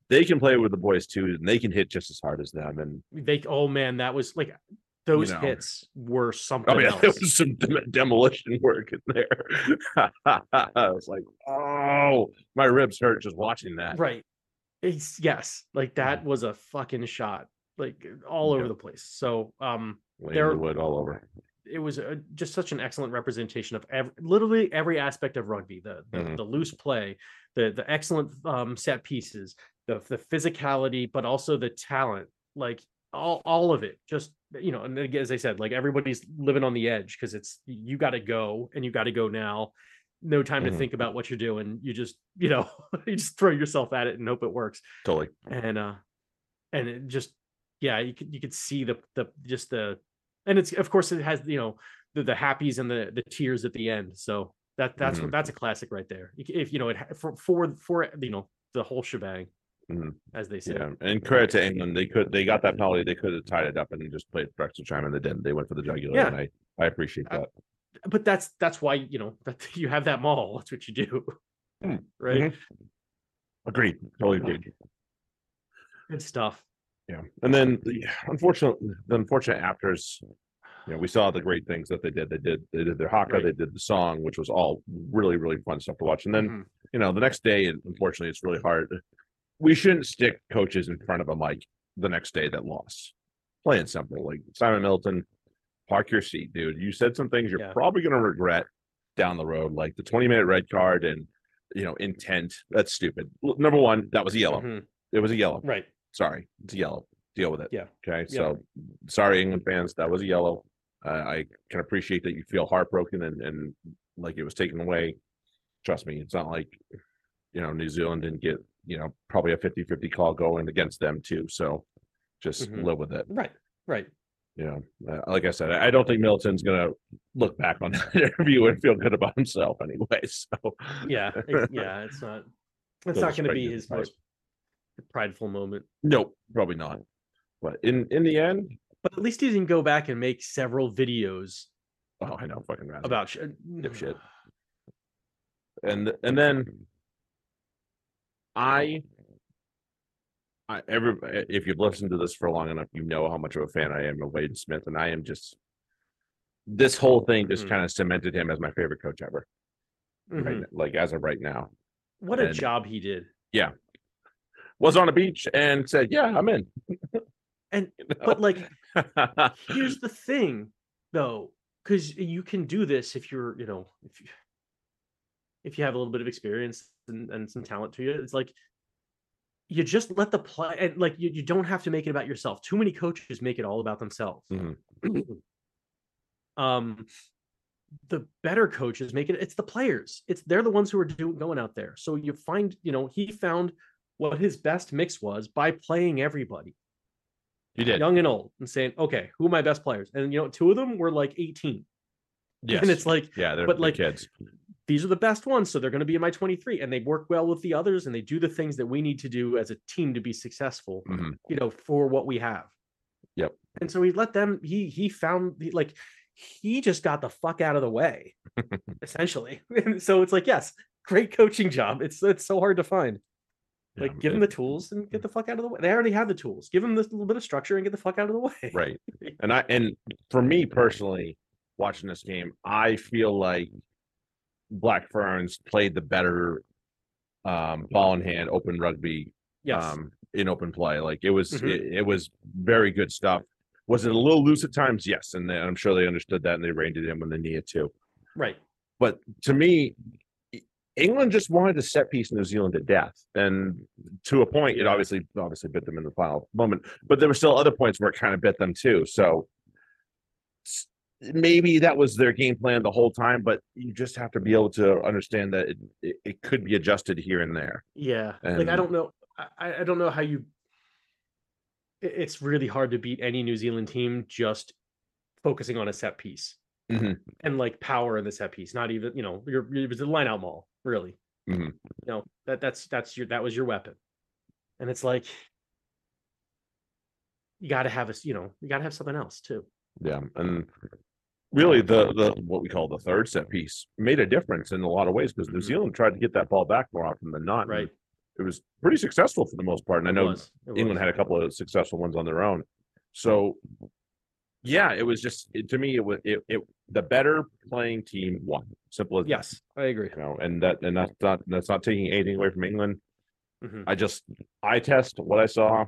Speaker 1: they can play with the boys too, and they can hit just as hard as them. And
Speaker 2: they oh man that was like those
Speaker 1: know.
Speaker 2: hits were something
Speaker 1: I mean, (laughs)
Speaker 2: else
Speaker 1: there was some dem- demolition (laughs) work in there. (laughs) I was like, oh, my ribs hurt just watching that.
Speaker 2: right it's yes like that was a fucking shot like all over the place so um
Speaker 1: Laying
Speaker 2: There-
Speaker 1: the wood all over.
Speaker 2: It was a, just such an excellent representation of ev- literally every aspect of rugby the the,
Speaker 1: Mhm.
Speaker 2: the loose play the the excellent um set pieces the the physicality but also the talent like all all of it just you know and as i said like everybody's living on the edge because it's you got to go and you got to go now no time
Speaker 1: Mhm.
Speaker 2: to think about what you're doing you just you know (laughs) you just throw yourself at it and hope it works
Speaker 1: Totally.
Speaker 2: and uh and it just yeah you could you could see the the just the and it's of course it has you know the the happies and the the tears at the end so that that's
Speaker 1: Mhm.
Speaker 2: that's a classic right there if you know it for for for you know the whole shebang
Speaker 1: Mhm.
Speaker 2: as they say
Speaker 1: Yeah. And credit to England. They could they got that penalty. They could have tied it up and just played for extra time and they didn't. They went for the jugular.
Speaker 2: Yeah.
Speaker 1: And I, I appreciate
Speaker 2: Uh,
Speaker 1: that.
Speaker 2: but that's that's why you know that (laughs) you have that maul that's what you do
Speaker 1: Mm,
Speaker 2: right
Speaker 1: Agreed. Totally agreed.
Speaker 2: good stuff
Speaker 1: Yeah. And then the unfortunate the unfortunate actors. you know, we saw the great things that they did. They did they did their haka,
Speaker 2: Right.
Speaker 1: they did the song, which was all really, really fun stuff to watch. And then,
Speaker 2: Mhm.
Speaker 1: you know, the next day, unfortunately, it's really hard. We shouldn't stick coaches in front of a mic the next day that lost. Plain simple. Like Simon Middleton, park your seat, dude. You said some things you're
Speaker 2: Yeah.
Speaker 1: probably gonna regret down the road, like the 20 minute red card and you know, intent. That's stupid. Number one, that was a yellow.
Speaker 2: Mhm.
Speaker 1: It was a yellow.
Speaker 2: right
Speaker 1: Sorry, it's yellow. Deal with it.
Speaker 2: Yeah.
Speaker 1: Okay. So sorry, England fans, that was a yellow. Uh, I can appreciate that you feel heartbroken and, and like it was taken away. Trust me, it's not like, you know, New Zealand didn't get, you know, probably a 50 50 call going against them too. So just
Speaker 2: Mhm.
Speaker 1: live with it.
Speaker 2: right right
Speaker 1: You know, uh, like I said, I I don't think Middleton's going to look back on (laughs) that interview and feel good about himself anyway. (laughs) So
Speaker 2: yeah yeah it's not it's
Speaker 1: Those
Speaker 2: not going to be his most prideful moment
Speaker 1: nope, probably not. But in in the end,
Speaker 2: but at least he didn't go back and make several videos
Speaker 1: oh, I know, fucking
Speaker 2: about sh-
Speaker 1: Dipshit. (sighs) and and then I I every if you've listened to this for long enough, you know how much of a fan I am of Wayne Smith, and I am just this whole thing just
Speaker 2: Mhm.
Speaker 1: kind of cemented him as my favorite coach ever.
Speaker 2: Mhm.
Speaker 1: Right, like as of right now,
Speaker 2: What a job he did.
Speaker 1: Was on a beach and said, "Yeah, I'm in." (laughs)
Speaker 2: And-
Speaker 1: You know?
Speaker 2: But like, (laughs) here's the thing, though, because you can do this if you're, you know, if you if you have a little bit of experience and, and some talent to you. It's like you just let the play and like you, you don't have to make it about yourself. Too many coaches make it all about themselves.
Speaker 1: Mhm. (clears throat)
Speaker 2: um the better coaches make it it's the players it's they're the ones who are doing going out there so you find you know he found what his best mix was by playing everybody
Speaker 1: you did,
Speaker 2: young and old and saying okay who are my best players and you know two of them were like 18
Speaker 1: yes,
Speaker 2: and it's like
Speaker 1: yeah, they're
Speaker 2: but
Speaker 1: but
Speaker 2: like-
Speaker 1: kids.
Speaker 2: these are the best ones, so they're going to be in my 23, and they work well with the others, and they do the things that we need to do as a team to be successful.
Speaker 1: Mhm.
Speaker 2: You know, for what we have.
Speaker 1: Yep.
Speaker 2: And so he let them. He he found he- like he just got the fuck out of the way, (laughs) essentially. And (laughs) so it's like, yes, great coaching job. It's it's so hard to find. Like,
Speaker 1: Yeah,
Speaker 2: give them the tools and get the fuck out of the way. They already have the tools. Give them this little bit of structure and get the fuck out of the way. (laughs)
Speaker 1: Right. And I and for me personally, watching this game, I feel like Black Ferns played the better um ball in hand open rugby
Speaker 2: Yes.
Speaker 1: um in open play. Like it was
Speaker 2: Mhm.
Speaker 1: it, it was very good stuff. Was it a little loose at times? Yes, and they, I'm sure they understood that and they reined it in when they needed to.
Speaker 2: right.
Speaker 1: But to me, England just wanted to set piece New Zealand to death, and to a point, it obviously obviously bit them in the final moment. But there were still other points where it kind of bit them too. So maybe that was their game plan the whole time, but you just have to be able to understand that it, it, it could be adjusted here and there.
Speaker 2: Yeah. like I don't know. I, I don't know how you it's really hard to beat any New Zealand team just focusing on a set piece
Speaker 1: Mhm.
Speaker 2: and like power in the set piece. Not even, you know, you're it was a line out maul, really.
Speaker 1: Mhm.
Speaker 2: You know, that that's that's your that was your weapon. And it's like you gotta have a you know, you gotta have something else too.
Speaker 1: Yeah, and really the the what we call the third set piece made a difference in a lot of ways because New
Speaker 2: Mhm.
Speaker 1: Zealand tried to get that ball back more often than not.
Speaker 2: Right.
Speaker 1: It was pretty successful for the most part. And I
Speaker 2: It
Speaker 1: know
Speaker 2: was, it
Speaker 1: England
Speaker 2: was.
Speaker 1: had a couple of successful ones on their own. So yeah, it was just it, to me it was it, it the better playing team won. Simple as
Speaker 2: Yes, I agree.
Speaker 1: you know, and that and that's not that's not taking anything away from England.
Speaker 2: Mhm.
Speaker 1: I just I test what I saw.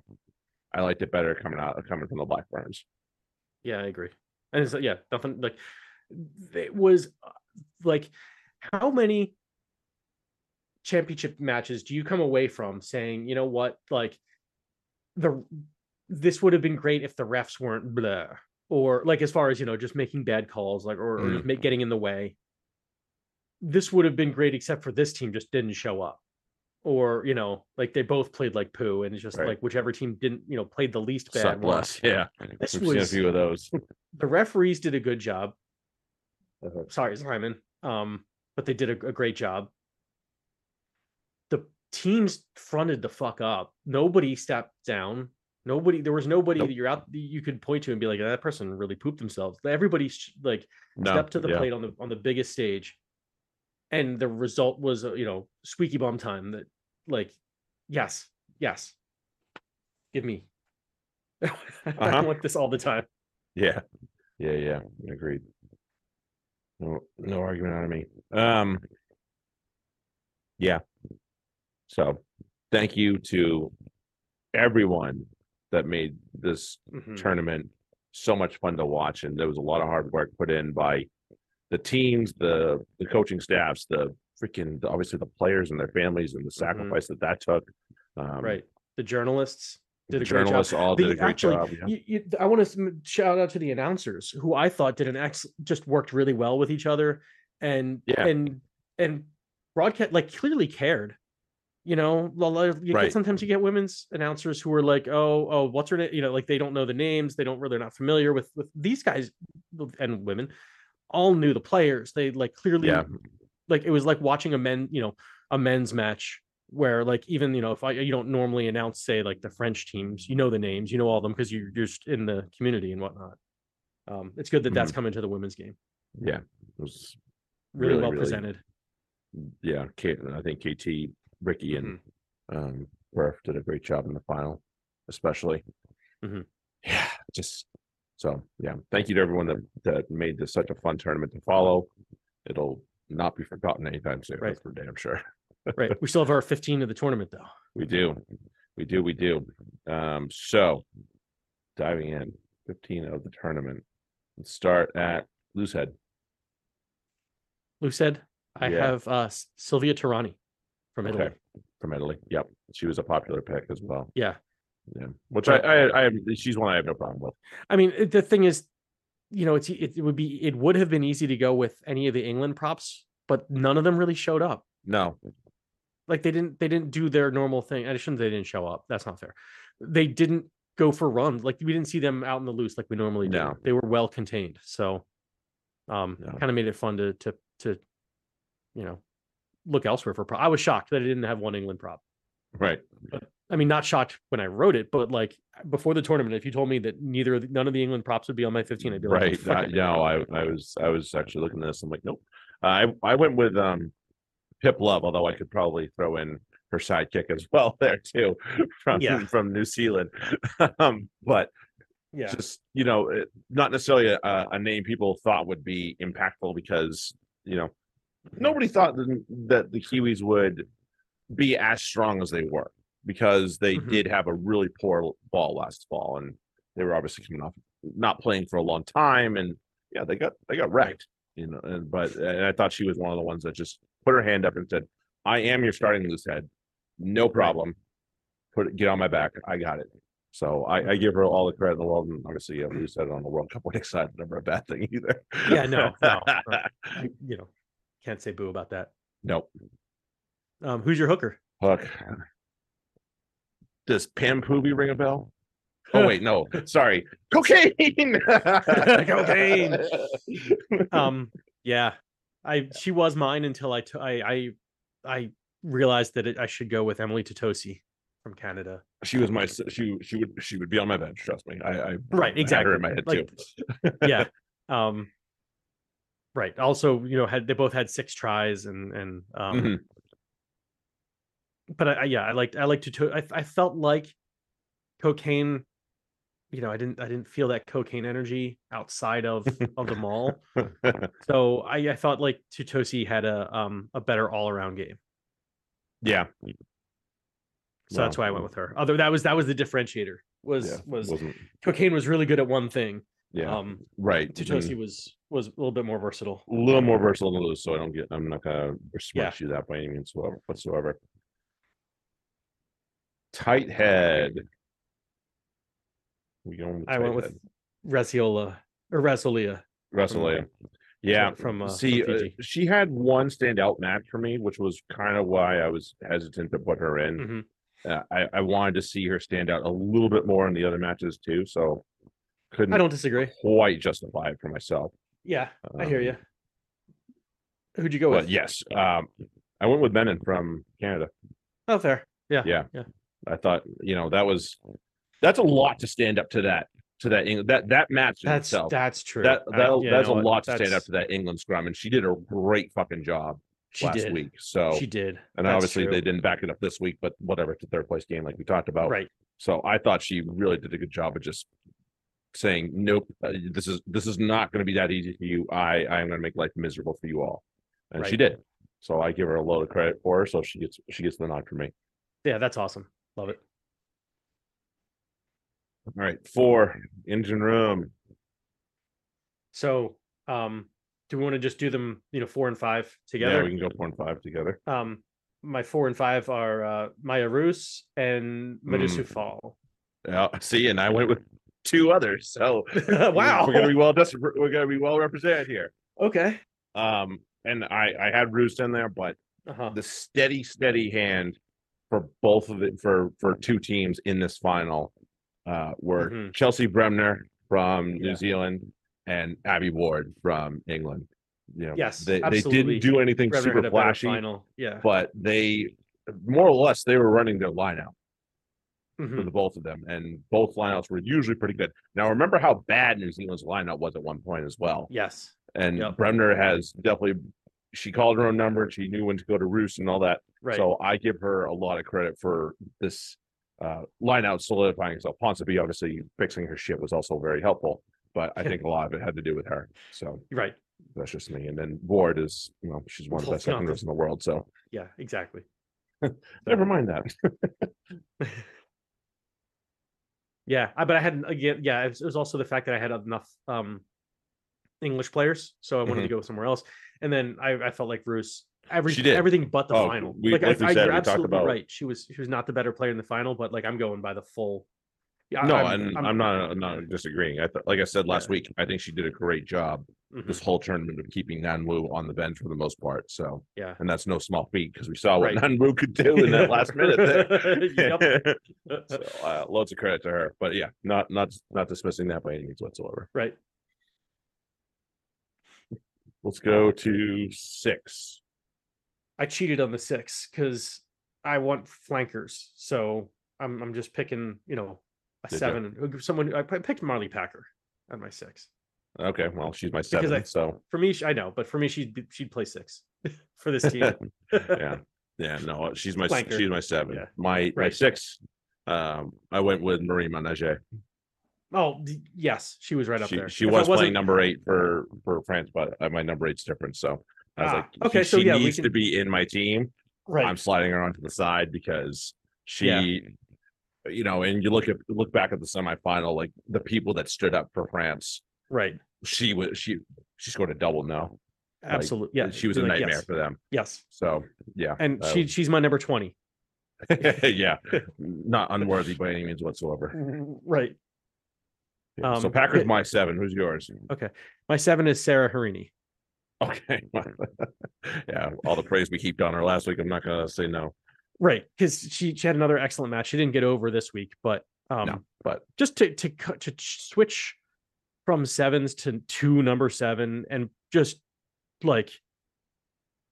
Speaker 1: I liked it better coming out coming from the Black Ferns.
Speaker 2: Yeah, I agree. And it's yeah, nothing like it was uh, like how many championship matches do you come away from saying, you know what, like the this would have been great if the refs weren't blah or like as far as you know just making bad calls like or, or make, getting in the way this would have been great except for this team just didn't show up or you know like they both played like poo and it's just
Speaker 1: Right.
Speaker 2: like whichever team didn't you know played the least bad
Speaker 1: Suck less. Yeah.
Speaker 2: This
Speaker 1: We've seen a few of those.
Speaker 2: the referees did a good job.
Speaker 1: Uh-huh.
Speaker 2: Sorry, Simon. Um, but they did a, a great job. The teams fronted the fuck up. Nobody stepped down. Nobody. There was nobody
Speaker 1: Nope.
Speaker 2: that you're out. You could point to and be like, that person really pooped themselves. Everybody like
Speaker 1: No,
Speaker 2: stepped to the
Speaker 1: yeah.
Speaker 2: plate on the on the biggest stage, and the result was uh, you know squeaky bum time. That like, yes, yes, give me. (laughs) I
Speaker 1: Uh-huh.
Speaker 2: want this all the time.
Speaker 1: Yeah, yeah, yeah. Agreed. No, no argument out of me. Um, yeah. So, thank you to everyone that made this
Speaker 2: Mhm.
Speaker 1: tournament so much fun to watch, and there was a lot of hard work put in by the teams, the the coaching staffs, the freaking obviously the players and their families, and the sacrifice that that took. Um,
Speaker 2: right the journalists did
Speaker 1: The
Speaker 2: a great job
Speaker 1: journalists all
Speaker 2: The-
Speaker 1: did a great
Speaker 2: actually,
Speaker 1: job. Yeah.
Speaker 2: you, you, i want to shout out to the announcers who i thought did an ex just worked really well with each other and
Speaker 1: Yeah.
Speaker 2: and and broadcast like clearly cared you know you
Speaker 1: Right.
Speaker 2: get sometimes you get women's announcers who are like oh oh what's her name you know like they don't know the names they don't really they're not familiar with with these guys and women all knew the players they like clearly
Speaker 1: Yeah.
Speaker 2: like it was like watching a men you know a men's match where like even you know if I you don't normally announce say like the French teams you know the names you know all of them because you're you're just in the community and whatnot. Um, it's good that that's coming to the women's game.
Speaker 1: Yeah, it was
Speaker 2: Really,
Speaker 1: Really,
Speaker 2: well
Speaker 1: really
Speaker 2: presented.
Speaker 1: yeah, Kate, I think KT, Ricky, and
Speaker 2: Mm-hmm.
Speaker 1: um, Burf did a great job in the final, especially.
Speaker 2: Mhm.
Speaker 1: Yeah, just so yeah. Thank you to everyone that that made this such a fun tournament to follow. It'll not be forgotten anytime soon.
Speaker 2: Right.
Speaker 1: That's for damn sure.
Speaker 2: right. We still have our 15 of the tournament though.
Speaker 1: We do, we do, we do. Um, so diving in, fifteen of the tournament. Let's start at Loosehead.
Speaker 2: Lou said I
Speaker 1: Yeah.
Speaker 2: have uh Silvia Turani from Italy.
Speaker 1: Okay. from Italy. Yep, she was a popular pick as well.
Speaker 2: Yeah.
Speaker 1: Yeah, which I, I, I, she's one I have no problem with.
Speaker 2: I mean, the thing is, you know, it's it, it would be it would have been easy to go with any of the England props, but none of them really showed up.
Speaker 1: No,
Speaker 2: like they didn't they didn't do their normal thing. I shouldn't say they didn't show up. That's not fair. They didn't go for runs. Like we didn't see them out in the loose like we normally do.
Speaker 1: No.
Speaker 2: They were well contained. So um
Speaker 1: No.
Speaker 2: kind of made it fun to to to you know, look elsewhere for. Pro- I was shocked that I didn't have one England prop.
Speaker 1: Right.
Speaker 2: I mean, not shocked when I wrote it, but like before the tournament, if you told me that neither the, none of the England props would be on my 15, I'd be like,
Speaker 1: Right.
Speaker 2: "Oh, fuck
Speaker 1: Uh, no, I, I was, I was actually looking at this. I'm like, nope. I, I went with, um, Pip Love, although I could probably throw in her sidekick as (laughs) well there too, from,
Speaker 2: Yeah.
Speaker 1: from New Zealand. (laughs) Um, but
Speaker 2: yeah,
Speaker 1: just, you know, not necessarily a, a name people thought would be impactful because, you know, nobody thought that, the Kiwis would be as strong as they were because they
Speaker 2: Mhm.
Speaker 1: did have a really poor ball last fall and they were obviously coming off not playing for a long time and yeah they got they got wrecked you know and but and I thought she was one of the ones that just put her hand up and said I am your starting loose head. No problem. Put it get on my back. I got it. So I, I give her all the credit in the world and obviously yeah, loose head on the World Cup winning (laughs) side never a bad thing either.
Speaker 2: Yeah, no, no, no. (laughs) You know, can't say boo about that.
Speaker 1: nope
Speaker 2: Um, who's your hooker?
Speaker 1: Hook. Does Pam Poobie ring a bell? Oh wait, no, (laughs) sorry. Cokayne. (laughs)
Speaker 2: Cokayne. (laughs) um, yeah, I she was mine until I t- I I I realized that it, I should go with Emily Tuttosi from Canada.
Speaker 1: She was my she she would she would be on my bench, trust me. I, I
Speaker 2: Right, exactly.
Speaker 1: her in my head
Speaker 2: Like,
Speaker 1: too.
Speaker 2: yeah. Um. Right. Also, you know, had they both had six tries and and um.
Speaker 1: Mhm.
Speaker 2: But I, I yeah, I liked I liked to. I I felt like Cokayne. You know, I didn't I didn't feel that Cokayne energy outside of of the maul. (laughs) So I I felt like Tuttosi had a um a better all around game.
Speaker 1: yeah.
Speaker 2: So that's why I went with her. Other that was that was the differentiator. Was
Speaker 1: yeah.
Speaker 2: was
Speaker 1: wasn't
Speaker 2: Cokayne was really good at one thing.
Speaker 1: Yeah
Speaker 2: Um
Speaker 1: right.
Speaker 2: Tuttosi
Speaker 1: and
Speaker 2: was was a little bit more versatile.
Speaker 1: a little more versatile than Lewis, so I don't get I'm not gonna
Speaker 2: Yeah.
Speaker 1: you that by any means whatsoever. Tight head. We going
Speaker 2: I went with
Speaker 1: head.
Speaker 2: Rasiola or Rasolia.
Speaker 1: Wrestling. Yeah,
Speaker 2: from, uh,
Speaker 1: see,
Speaker 2: from
Speaker 1: uh, she had one standout match for me, which was kind of why I was hesitant to put her in.
Speaker 2: Mhm.
Speaker 1: Uh, I, I wanted to see her stand out a little bit more in the other matches too, so couldn't
Speaker 2: I don't disagree.
Speaker 1: quite justify it for myself.
Speaker 2: Yeah, I hear
Speaker 1: Um,
Speaker 2: you. Who'd you go
Speaker 1: But
Speaker 2: with?
Speaker 1: yes, um, I went with Menin from Canada.
Speaker 2: Oh, fair. Yeah.
Speaker 1: Yeah.
Speaker 2: Yeah.
Speaker 1: I thought, you know, that was that's a lot to stand up to that to that Eng- that that match in
Speaker 2: That's
Speaker 1: itself.
Speaker 2: that's true.
Speaker 1: That
Speaker 2: I-
Speaker 1: that
Speaker 2: yeah,
Speaker 1: that's
Speaker 2: no,
Speaker 1: a lot to stand
Speaker 2: that's-
Speaker 1: up to that England scrum, and she did a great fucking job
Speaker 2: She
Speaker 1: last
Speaker 2: did.
Speaker 1: week. So
Speaker 2: She did.
Speaker 1: And
Speaker 2: That's
Speaker 1: obviously
Speaker 2: true.
Speaker 1: they didn't back it up this week, but whatever, it's a third place game like we talked about.
Speaker 2: Right.
Speaker 1: So I thought she really did a good job of just saying, nope, uh, this is this is not going to be that easy for you. I I am going to make life miserable for you all, and she did. So I give her a load of credit for her. So she gets she gets the nod from me.
Speaker 2: Yeah, that's awesome. Love it.
Speaker 1: All right, four engine room.
Speaker 2: So, um, do we want to just do them, you know, four and five together Yeah,
Speaker 1: we can go four and five together.
Speaker 2: Um, my four and five are uh Maia Roos and Madoussou
Speaker 1: Mm.
Speaker 2: Fall.
Speaker 1: Yeah, (laughs) see, and I went with two others. So (laughs)
Speaker 2: wow.
Speaker 1: we're gonna be well we're gonna be well represented here.
Speaker 2: okay.
Speaker 1: Um, and I I had Roost in there, but
Speaker 2: Uh-huh.
Speaker 1: the steady, steady hand for both of it for for two teams in this final uh were
Speaker 2: Mhm.
Speaker 1: Chelsea Bremner from New
Speaker 2: Yeah.
Speaker 1: Zealand and Abby Ward from England. You know,
Speaker 2: Yes,
Speaker 1: they, they didn't do anything
Speaker 2: Bremner
Speaker 1: super
Speaker 2: had a better
Speaker 1: flashy,
Speaker 2: final. Yeah.
Speaker 1: but they more or less they were running their lineup for the both of them, and both lineouts were usually pretty good. Now remember how bad New Zealand's lineup was at one point as well.
Speaker 2: Yes.
Speaker 1: And
Speaker 2: Yep.
Speaker 1: Bremner has definitely she called her own number, she knew when to go to roost and all that.
Speaker 2: Right.
Speaker 1: So I give her a lot of credit for this uh line out solidifying itself. Ponsonby obviously fixing her shit was also very helpful, but I (laughs) think a lot of it had to do with her. So
Speaker 2: right.
Speaker 1: that's just me. And then Ward is, you know, she's one of the best
Speaker 2: no,
Speaker 1: seconders in the world. So
Speaker 2: Yeah, exactly. (laughs)
Speaker 1: never mind that. (laughs)
Speaker 2: Yeah, I, but I had again, yeah, it was, it was also the fact that I had enough um English players, so I wanted to go somewhere else. And then I, I felt like Bruce every
Speaker 1: Mm-hmm. She did.
Speaker 2: everything but the
Speaker 1: Oh,
Speaker 2: final.
Speaker 1: we-
Speaker 2: like,
Speaker 1: like we
Speaker 2: I, I, you're
Speaker 1: we talked
Speaker 2: absolutely
Speaker 1: about-
Speaker 2: right. She was she was not the better player in the final, but like I'm going by the full. Yeah,
Speaker 1: no,
Speaker 2: I'm-
Speaker 1: and I'm,
Speaker 2: I'm-
Speaker 1: not I'm not disagreeing. I thought like I said last
Speaker 2: Yeah.
Speaker 1: week, I think she did a great job
Speaker 2: Mhm.
Speaker 1: this whole tournament of keeping Ngan-Woo on the bench for the most part. So
Speaker 2: Yeah.
Speaker 1: and that's no small feat because we saw what
Speaker 2: Right.
Speaker 1: Ngan-Woo could do in that last minute there. (laughs) (laughs) So uh, loads of credit to her. But yeah, not not not dismissing that by any means whatsoever.
Speaker 2: right.
Speaker 1: Let's go to six.
Speaker 2: I cheated on the six because I want flankers. So I'm I'm just picking, you know, a
Speaker 1: Did
Speaker 2: seven. uh, Someone I picked Marlie Packer on my six.
Speaker 1: Okay, well, she's my seven,
Speaker 2: I-
Speaker 1: so
Speaker 2: For me, I know, but for me, she'd be- she'd play six (laughs) for this team. (laughs)
Speaker 1: yeah, (laughs) yeah. No, she's my she's my seven.
Speaker 2: Yeah.
Speaker 1: My my six. Um, I went with Marie Menage.
Speaker 2: Oh yes, she was right up
Speaker 1: She
Speaker 2: there.
Speaker 1: she
Speaker 2: If
Speaker 1: was playing number eight for for France, but uh, my number eight's different. So I was
Speaker 2: Ah,
Speaker 1: like,
Speaker 2: okay,
Speaker 1: she,
Speaker 2: so
Speaker 1: she
Speaker 2: yeah, we
Speaker 1: needs to be in my team.
Speaker 2: right.
Speaker 1: I'm sliding her onto the side because she,
Speaker 2: Yeah.
Speaker 1: You know, and you look at look back at the semifinal, like the people that stood up for France.
Speaker 2: right.
Speaker 1: She was she she scored a double. Like,
Speaker 2: Absolutely. Yeah.
Speaker 1: she was a
Speaker 2: like,
Speaker 1: nightmare
Speaker 2: Yes.
Speaker 1: for them.
Speaker 2: yes.
Speaker 1: So yeah,
Speaker 2: And
Speaker 1: uh,
Speaker 2: she she's my number 20. (laughs)
Speaker 1: yeah, (laughs) not unworthy by any means whatsoever.
Speaker 2: Right.
Speaker 1: Yeah, so
Speaker 2: Um,
Speaker 1: Packers
Speaker 2: it-
Speaker 1: my seven. Who's yours? Okay.
Speaker 2: My seven is Sarah Hirini.
Speaker 1: Okay. (laughs) yeah, all the praise we heaped on her last week. I'm not gonna say no.
Speaker 2: Right. Because she, she had another excellent match. She didn't get over this week, but um
Speaker 1: No, but
Speaker 2: just to to cut to switch from sevens to two number seven and just like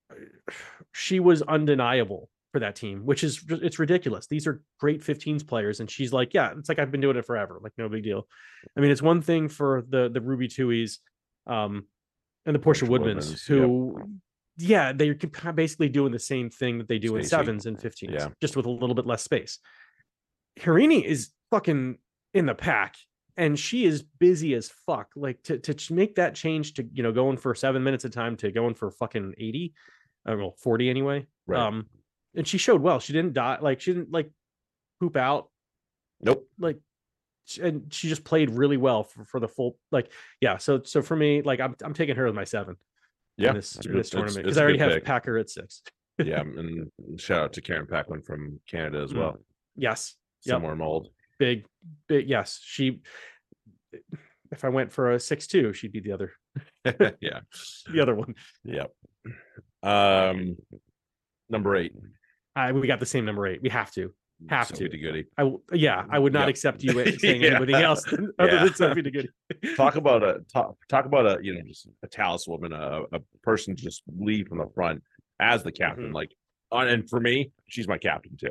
Speaker 2: (sighs) she was undeniable for that team, which is it's ridiculous. These are great 15s players, and she's like, yeah, it's like I've been doing it forever, like no big deal. I mean, it's one thing for the the Ruby Tuis, um, and the Portia
Speaker 1: Portia
Speaker 2: Woodmans,
Speaker 1: Woodmans,
Speaker 2: who, yeah, they're basically doing the same thing that they do in sevens and 15s,
Speaker 1: Yeah.
Speaker 2: just with a little bit less space. Hirini is fucking in the pack and she is busy as fuck. Like to to make that change to you know going for seven minutes a time to going for fucking 80, uh, well, 40 anyway.
Speaker 1: Right.
Speaker 2: Um, and she showed well. She didn't die, like she didn't like poop out,
Speaker 1: nope.
Speaker 2: like and she just played really well for, for the full like yeah. So so for me, like I'm I'm taking her with my seven
Speaker 1: Yeah,
Speaker 2: in this, in this
Speaker 1: it's-
Speaker 2: tournament because I already have
Speaker 1: pick.
Speaker 2: Packer at six. (laughs)
Speaker 1: yeah, and shout out to Karen Paquin from Canada as
Speaker 2: Mm.
Speaker 1: well.
Speaker 2: Yes. Yep.
Speaker 1: Similar mold.
Speaker 2: Big big yes. She if I went for a six two, she'd be the other (laughs)
Speaker 1: yeah.
Speaker 2: the other one.
Speaker 1: Yep. Um, number eight.
Speaker 2: I we got the same number eight. We have to. Have to.
Speaker 1: Sophie Goede.
Speaker 2: I yeah, I would not
Speaker 1: Yep.
Speaker 2: accept you (laughs) saying
Speaker 1: Yeah.
Speaker 2: anything else than- (laughs) other
Speaker 1: Yeah.
Speaker 2: than Sophie de Goede. (laughs)
Speaker 1: Talk about a talk, talk about a you know just a talisman, a, a person just lead from the front as the captain.
Speaker 2: Mhm.
Speaker 1: Like, on and for me, she's my captain too.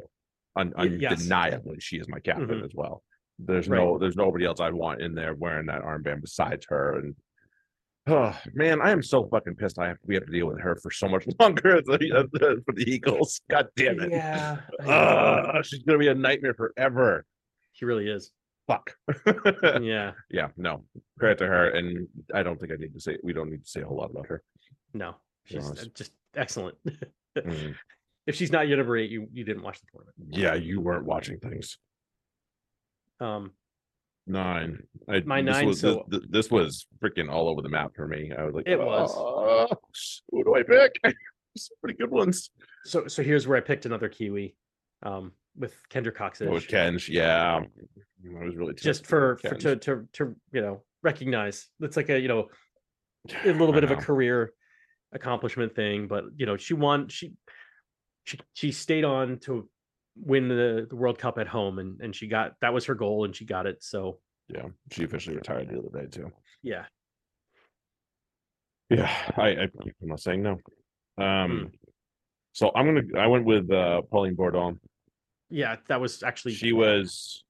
Speaker 1: Un,
Speaker 2: Y- yes.
Speaker 1: undeniably, she is my captain
Speaker 2: Mhm.
Speaker 1: as well. There's
Speaker 2: Right.
Speaker 1: no there's nobody else I'd want in there wearing that armband besides her. And oh man, I am so fucking pissed. I have we have to deal with her for so much (laughs) longer for the Eagles. God damn it.
Speaker 2: Yeah, I know.
Speaker 1: Ah, she's gonna be a nightmare forever.
Speaker 2: he really is.
Speaker 1: Fuck. (laughs)
Speaker 2: Yeah,
Speaker 1: yeah, no. Credit to her, and I don't think I need to say we don't need to say a whole lot about her.
Speaker 2: no, she's uh, just excellent. (laughs)
Speaker 1: Mm,
Speaker 2: if she's not your number eight, you you didn't watch the tournament.
Speaker 1: Yeah, you weren't watching things.
Speaker 2: Um,
Speaker 1: Nine. I,
Speaker 2: My
Speaker 1: this
Speaker 2: nine,
Speaker 1: Was,
Speaker 2: so-
Speaker 1: this, this was freaking all over the map for me. I was like,
Speaker 2: It was.
Speaker 1: "Oh, who do I pick? (laughs) Some pretty good ones.
Speaker 2: so so here's where I picked another Kiwi, um, with Kendra Cocksedge.
Speaker 1: Oh, with Ken's, yeah. I was really
Speaker 2: just for, for to to to you know recognize it's like a you know a (sighs) little bit of a career accomplishment thing but you know she won she she she stayed on to win the, the world cup at home and and she got that was her goal and she got it so
Speaker 1: Yeah, she officially retired the other day too.
Speaker 2: yeah
Speaker 1: Yeah, I, I I'm not saying no.
Speaker 2: Hmm.
Speaker 1: Um, so I'm gonna I went with uh Pauline Bourdon.
Speaker 2: yeah that was actually
Speaker 1: She was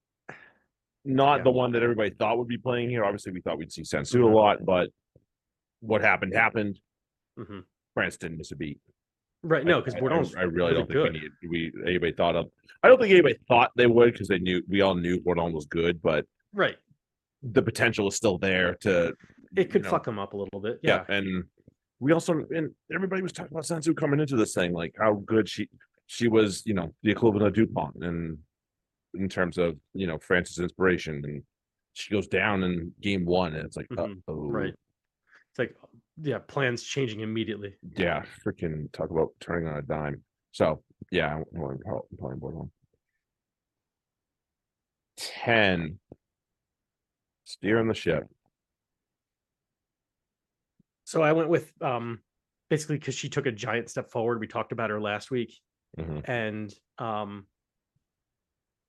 Speaker 1: not
Speaker 2: Yeah.
Speaker 1: the one that everybody thought would be playing here. Obviously, we thought we'd see Sansus
Speaker 2: Mhm.
Speaker 1: a lot, but what happened happened.
Speaker 2: Mhm.
Speaker 1: France didn't miss a beat.
Speaker 2: Right no because
Speaker 1: I,
Speaker 2: Bourdon's
Speaker 1: I, I really
Speaker 2: really
Speaker 1: don't think
Speaker 2: good.
Speaker 1: we need we anybody thought of. I don't think anybody thought they would because they knew we all knew Bourdon was good, but
Speaker 2: right
Speaker 1: the potential is still there to
Speaker 2: it could
Speaker 1: you know,
Speaker 2: fuck them up a little bit
Speaker 1: yeah.
Speaker 2: yeah,
Speaker 1: and we also and everybody was talking about Sansus coming into this thing, like how good she she was, you know, the equivalent of Dupont and in terms of you know France's inspiration and she goes down in game one and it's like
Speaker 2: Mhm.
Speaker 1: oh
Speaker 2: right it's like yeah plans changing immediately
Speaker 1: yeah freaking talk about turning on a dime so yeah I'm playing, I'm playing Bourdon. 10 steering the ship
Speaker 2: So I went with um basically because she took a giant step forward. We talked about her last week,
Speaker 1: Mhm.
Speaker 2: and um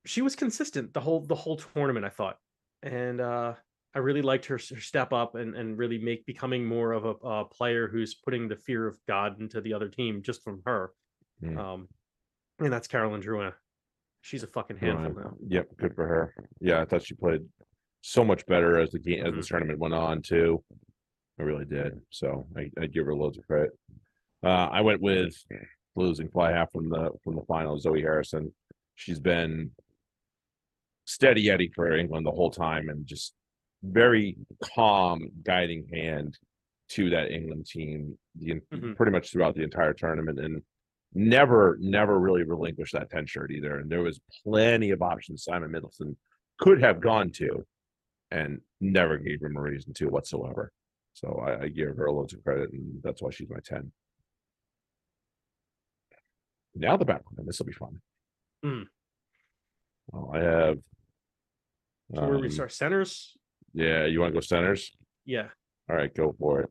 Speaker 2: she was consistent the whole the whole tournament, I thought. And uh I really liked her, her step up and and really make becoming more of a, a player who's putting the fear of God into the other team just from her.
Speaker 1: Mm.
Speaker 2: Um, and that's Caroline Drouin. She's a fucking handful
Speaker 1: Right.
Speaker 2: now.
Speaker 1: Yep, good for her. Yeah, I thought she played so much better as the game as
Speaker 2: Mhm.
Speaker 1: this tournament went on too. I really did. So I, I give her loads of credit. Uh, I went with losing fly half from the from the final, Zoe Harrison. She's been steady Eddie for England the whole time and just very calm guiding hand to that England team the
Speaker 2: Mhm.
Speaker 1: pretty much throughout the entire tournament and never never really relinquished that 10 shirt either and there was plenty of options Simon Middleton could have gone to and never gave him a reason to whatsoever so I, I give her a loads of credit and that's why she's my 10 now the back one this will be fun
Speaker 2: Mm.
Speaker 1: well, I have
Speaker 2: So where we
Speaker 1: um,
Speaker 2: start centers.
Speaker 1: Yeah you want to go centers
Speaker 2: Yeah.
Speaker 1: all right go for it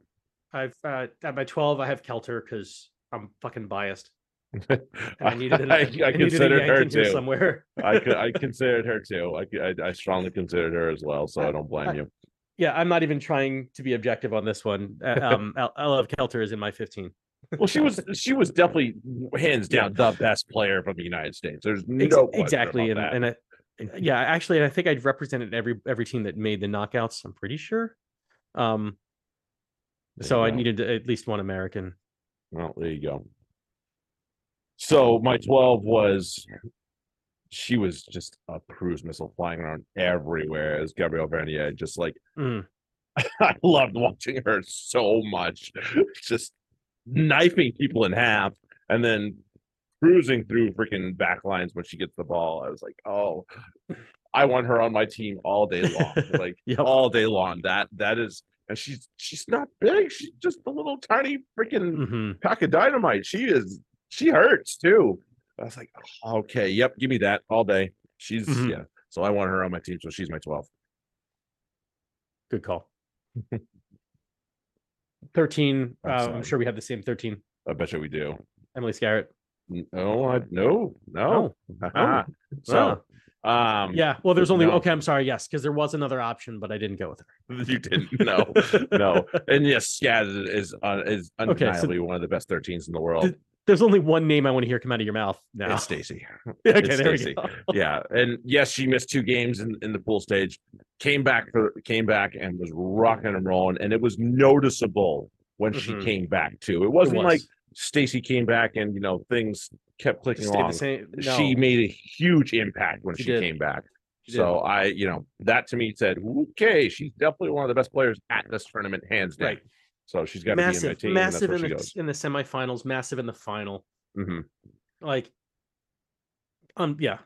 Speaker 2: I've uh at my 12, I have Kelter because I'm fucking biased. (laughs) And
Speaker 1: I,
Speaker 2: needed an,
Speaker 1: I,
Speaker 2: I,
Speaker 1: I
Speaker 2: needed a
Speaker 1: considered
Speaker 2: yank
Speaker 1: her
Speaker 2: in here
Speaker 1: too.
Speaker 2: somewhere.
Speaker 1: I could, I (laughs) considered her too. I, c- I, I strongly considered her as well, so I don't blame you.
Speaker 2: yeah, I'm not even trying to be objective on this one. Uh, (laughs) um, I, I love Kelter is in my 15.
Speaker 1: Well, she was, she was definitely hands down the best player from the United States. There's
Speaker 2: Ex-
Speaker 1: no question
Speaker 2: exactly, and
Speaker 1: about that.
Speaker 2: and I, yeah, actually, I think I'd represented every every team that made the knockouts. I'm pretty sure. Um,
Speaker 1: There
Speaker 2: so I
Speaker 1: go.
Speaker 2: needed at least one American.
Speaker 1: Well, there you go. So my 12 was she was just a cruise missile flying around everywhere as Gabrielle Vernier. Just like
Speaker 2: Mm, (laughs)
Speaker 1: I loved watching her so much, (laughs) just knifing people in half and then cruising through freaking back lines when she gets the ball. I was like, oh, I want her on my team all day long, (laughs) like
Speaker 2: Yep.
Speaker 1: all day long. That that is, and she's she's not big. She's just a little tiny freaking
Speaker 2: mhm.
Speaker 1: pack of dynamite. She is she hurts too. I was like, okay, yep, give me that all day. She's
Speaker 2: Mhm.
Speaker 1: yeah. So I want her on my team, so she's my 12.
Speaker 2: Good call. (laughs) 13. Uh,
Speaker 1: I'm
Speaker 2: I'm sure we have the same 13.
Speaker 1: I bet you we do.
Speaker 2: Emily Scarratt.
Speaker 1: No, I no, no.
Speaker 2: Oh.
Speaker 1: so um
Speaker 2: Yeah. Well, there's only
Speaker 1: no.
Speaker 2: okay. I'm sorry. Yes, because there was another option, but I didn't go with her. (laughs)
Speaker 1: you didn't know. no. (laughs) And yes, yeah, is is, uh, is
Speaker 2: so-
Speaker 1: undeniably one of the best 13s in the world.
Speaker 2: Did- There's only one name I want to hear come out of your mouth now.
Speaker 1: It's Stacey. (laughs)
Speaker 2: okay,
Speaker 1: it's
Speaker 2: there we go.
Speaker 1: yeah and yes she missed two games in, in the pool stage came back for came back and was rocking and rolling and it was noticeable when
Speaker 2: Mhm.
Speaker 1: she came back too it
Speaker 2: It
Speaker 1: wasn't like
Speaker 2: was.
Speaker 1: Stacy came back and you know things kept clicking
Speaker 2: Stayed
Speaker 1: along.
Speaker 2: same.
Speaker 1: she made a huge impact when
Speaker 2: She
Speaker 1: she, came back.
Speaker 2: She
Speaker 1: so i you know that to me said okay she's definitely one of the best players at this tournament hands down.
Speaker 2: Right.
Speaker 1: so she's got to be in my
Speaker 2: massive,
Speaker 1: team
Speaker 2: massive in the
Speaker 1: goes.
Speaker 2: in the semifinals, massive in the final.
Speaker 1: hmm
Speaker 2: Like, um, yeah,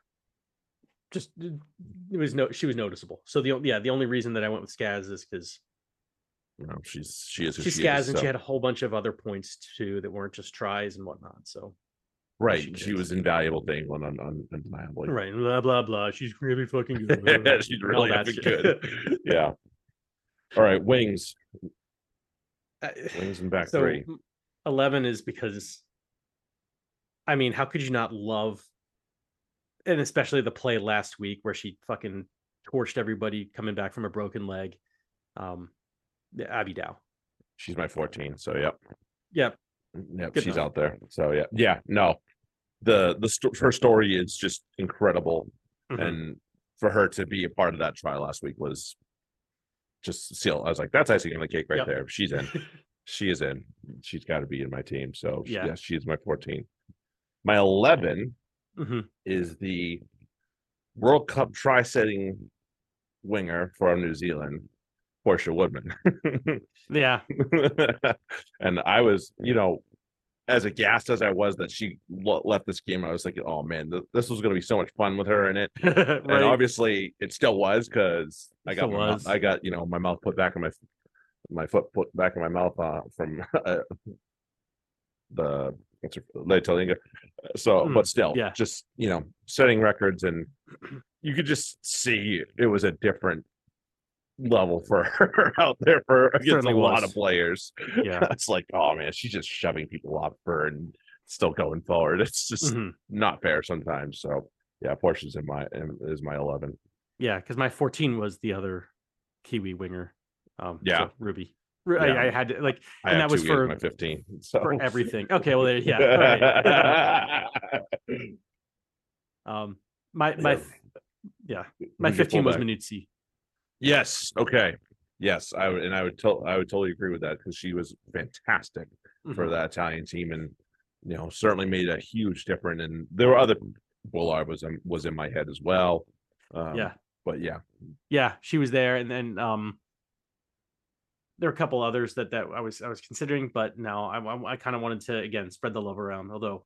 Speaker 2: just it was no, she was noticeable. So the yeah, the only reason that I went with Skaz is because
Speaker 1: you know, she's she is who
Speaker 2: she's
Speaker 1: she
Speaker 2: Skaz
Speaker 1: is,
Speaker 2: and
Speaker 1: so-
Speaker 2: she had a whole bunch of other points too that weren't just tries and whatnot. So
Speaker 1: right
Speaker 2: she
Speaker 1: she was invaluable to england un, un, undeniably
Speaker 2: right, blah blah blah. She's really fucking (laughs) good.
Speaker 1: she's really (laughs) good. Yeah. All right, wings, (sighs) wings and back
Speaker 2: so
Speaker 1: three.
Speaker 2: 11 is because i mean how could you not love and especially the play last week where she fucking torched everybody coming back from a broken leg um the abby dow
Speaker 1: She's my 14. So yep,
Speaker 2: yep
Speaker 1: yep,
Speaker 2: Good
Speaker 1: she's
Speaker 2: enough.
Speaker 1: out there. So yeah, yeah, no. The the sto- her story is just incredible,
Speaker 2: Mhm.
Speaker 1: and for her to be a part of that trial last week was just seal. I was like, that's icing on the cake right
Speaker 2: Yep.
Speaker 1: there. She's in. (laughs) She is in. She's got to be in my team. So
Speaker 2: Yeah.
Speaker 1: yes, she is my 14. My 11
Speaker 2: Mhm.
Speaker 1: is the World Cup try-setting winger from New Zealand, Portia Woodman.
Speaker 2: yeah (laughs)
Speaker 1: and I was, you know, as aghast as I was that she le- left this game, I was like, oh man, th- this was going to be so much fun with her in it. (laughs) And obviously, it still was because I got my, mou- I got you know my mouth put back in my my foot put back in my mouth uh, from (laughs) uh, the what's her Leti-I'iga. So,
Speaker 2: Mm,
Speaker 1: but still,
Speaker 2: yeah.
Speaker 1: just you know, setting records and (clears throat) you could just see it was a different level for (laughs) her out there for against a lot of players.
Speaker 2: yeah (laughs)
Speaker 1: it's like, oh man, she's just shoving people off her and still going forward. It's just
Speaker 2: Mhm.
Speaker 1: not fair sometimes. So yeah, Portia's in my in- is my eleven.
Speaker 2: yeah because my 14 was the other kiwi winger um
Speaker 1: Yeah.
Speaker 2: so ruby I,
Speaker 1: Yeah.
Speaker 2: I had to like
Speaker 1: I
Speaker 2: And that was for-
Speaker 1: my fifteen. (laughs) So
Speaker 2: for everything. Okay, well, there, yeah. right. Um, my my
Speaker 1: Yeah.
Speaker 2: yeah, my 15 was
Speaker 1: fullback? Yes. Okay. Yes, I would, and I would tell, I would totally agree with that because she was fantastic for
Speaker 2: Mhm.
Speaker 1: that Italian team, and you know certainly made a huge difference. And there were other Boulard was in, was in my head as well. Um,
Speaker 2: Yeah,
Speaker 1: but yeah,
Speaker 2: yeah, she was there, and then um, there are a couple others that that I was I was considering, but no, I I, I kind of wanted to again spread the love around. Although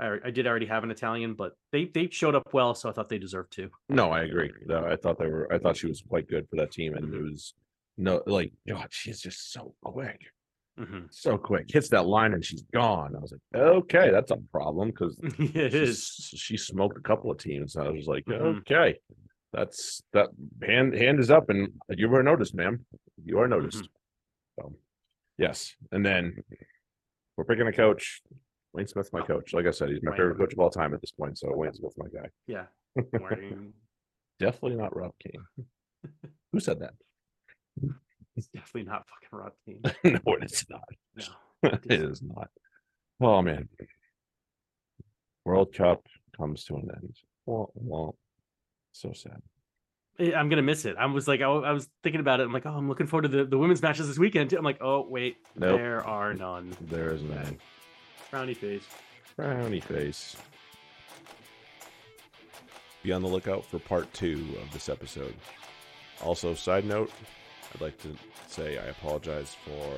Speaker 2: I, I did already have an Italian, but they they showed up well, so I thought they deserved to.
Speaker 1: no, I agree. No, I thought they were. I thought she was quite good for that team, and it was no like God, she's just so quick.
Speaker 2: Mhm.
Speaker 1: so quick. Hits that line and she's gone. I was like, okay, that's a problem because (laughs)
Speaker 2: it is.
Speaker 1: she smoked a couple of teams. I was like,
Speaker 2: Mhm.
Speaker 1: okay, that's that hand hand is up, and you were noticed, ma'am. You are noticed. So, yes, and then we're picking a coach. Wayne Smith's my coach. Like I said, he's my
Speaker 2: Wayne.
Speaker 1: favorite coach of all time at this point. So Wayne Smith's my guy.
Speaker 2: Yeah. (laughs) Wayne-
Speaker 1: Definitely not Rob King. (laughs) Who said that?
Speaker 2: It's definitely not fucking Rod King. (laughs)
Speaker 1: no, it is not.
Speaker 2: No.
Speaker 1: it is not. Oh man. World Cup comes to an end. Well, well, so sad.
Speaker 2: Eh, I'm gonna miss it. I was like, I, was thinking about it. I'm like, oh, I'm looking forward to the, the women's matches this weekend. Too. I'm like, oh wait,
Speaker 1: Nope.
Speaker 2: there are none.
Speaker 1: There is none.
Speaker 2: Frowny face.
Speaker 1: Frowny face. Be on the lookout for part two of this episode. Also, side note, I'd like to say I apologize for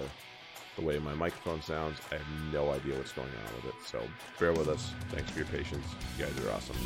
Speaker 1: the way my microphone sounds. I have no idea what's going on with it. So bear with us. Thanks for your patience. You guys are awesome.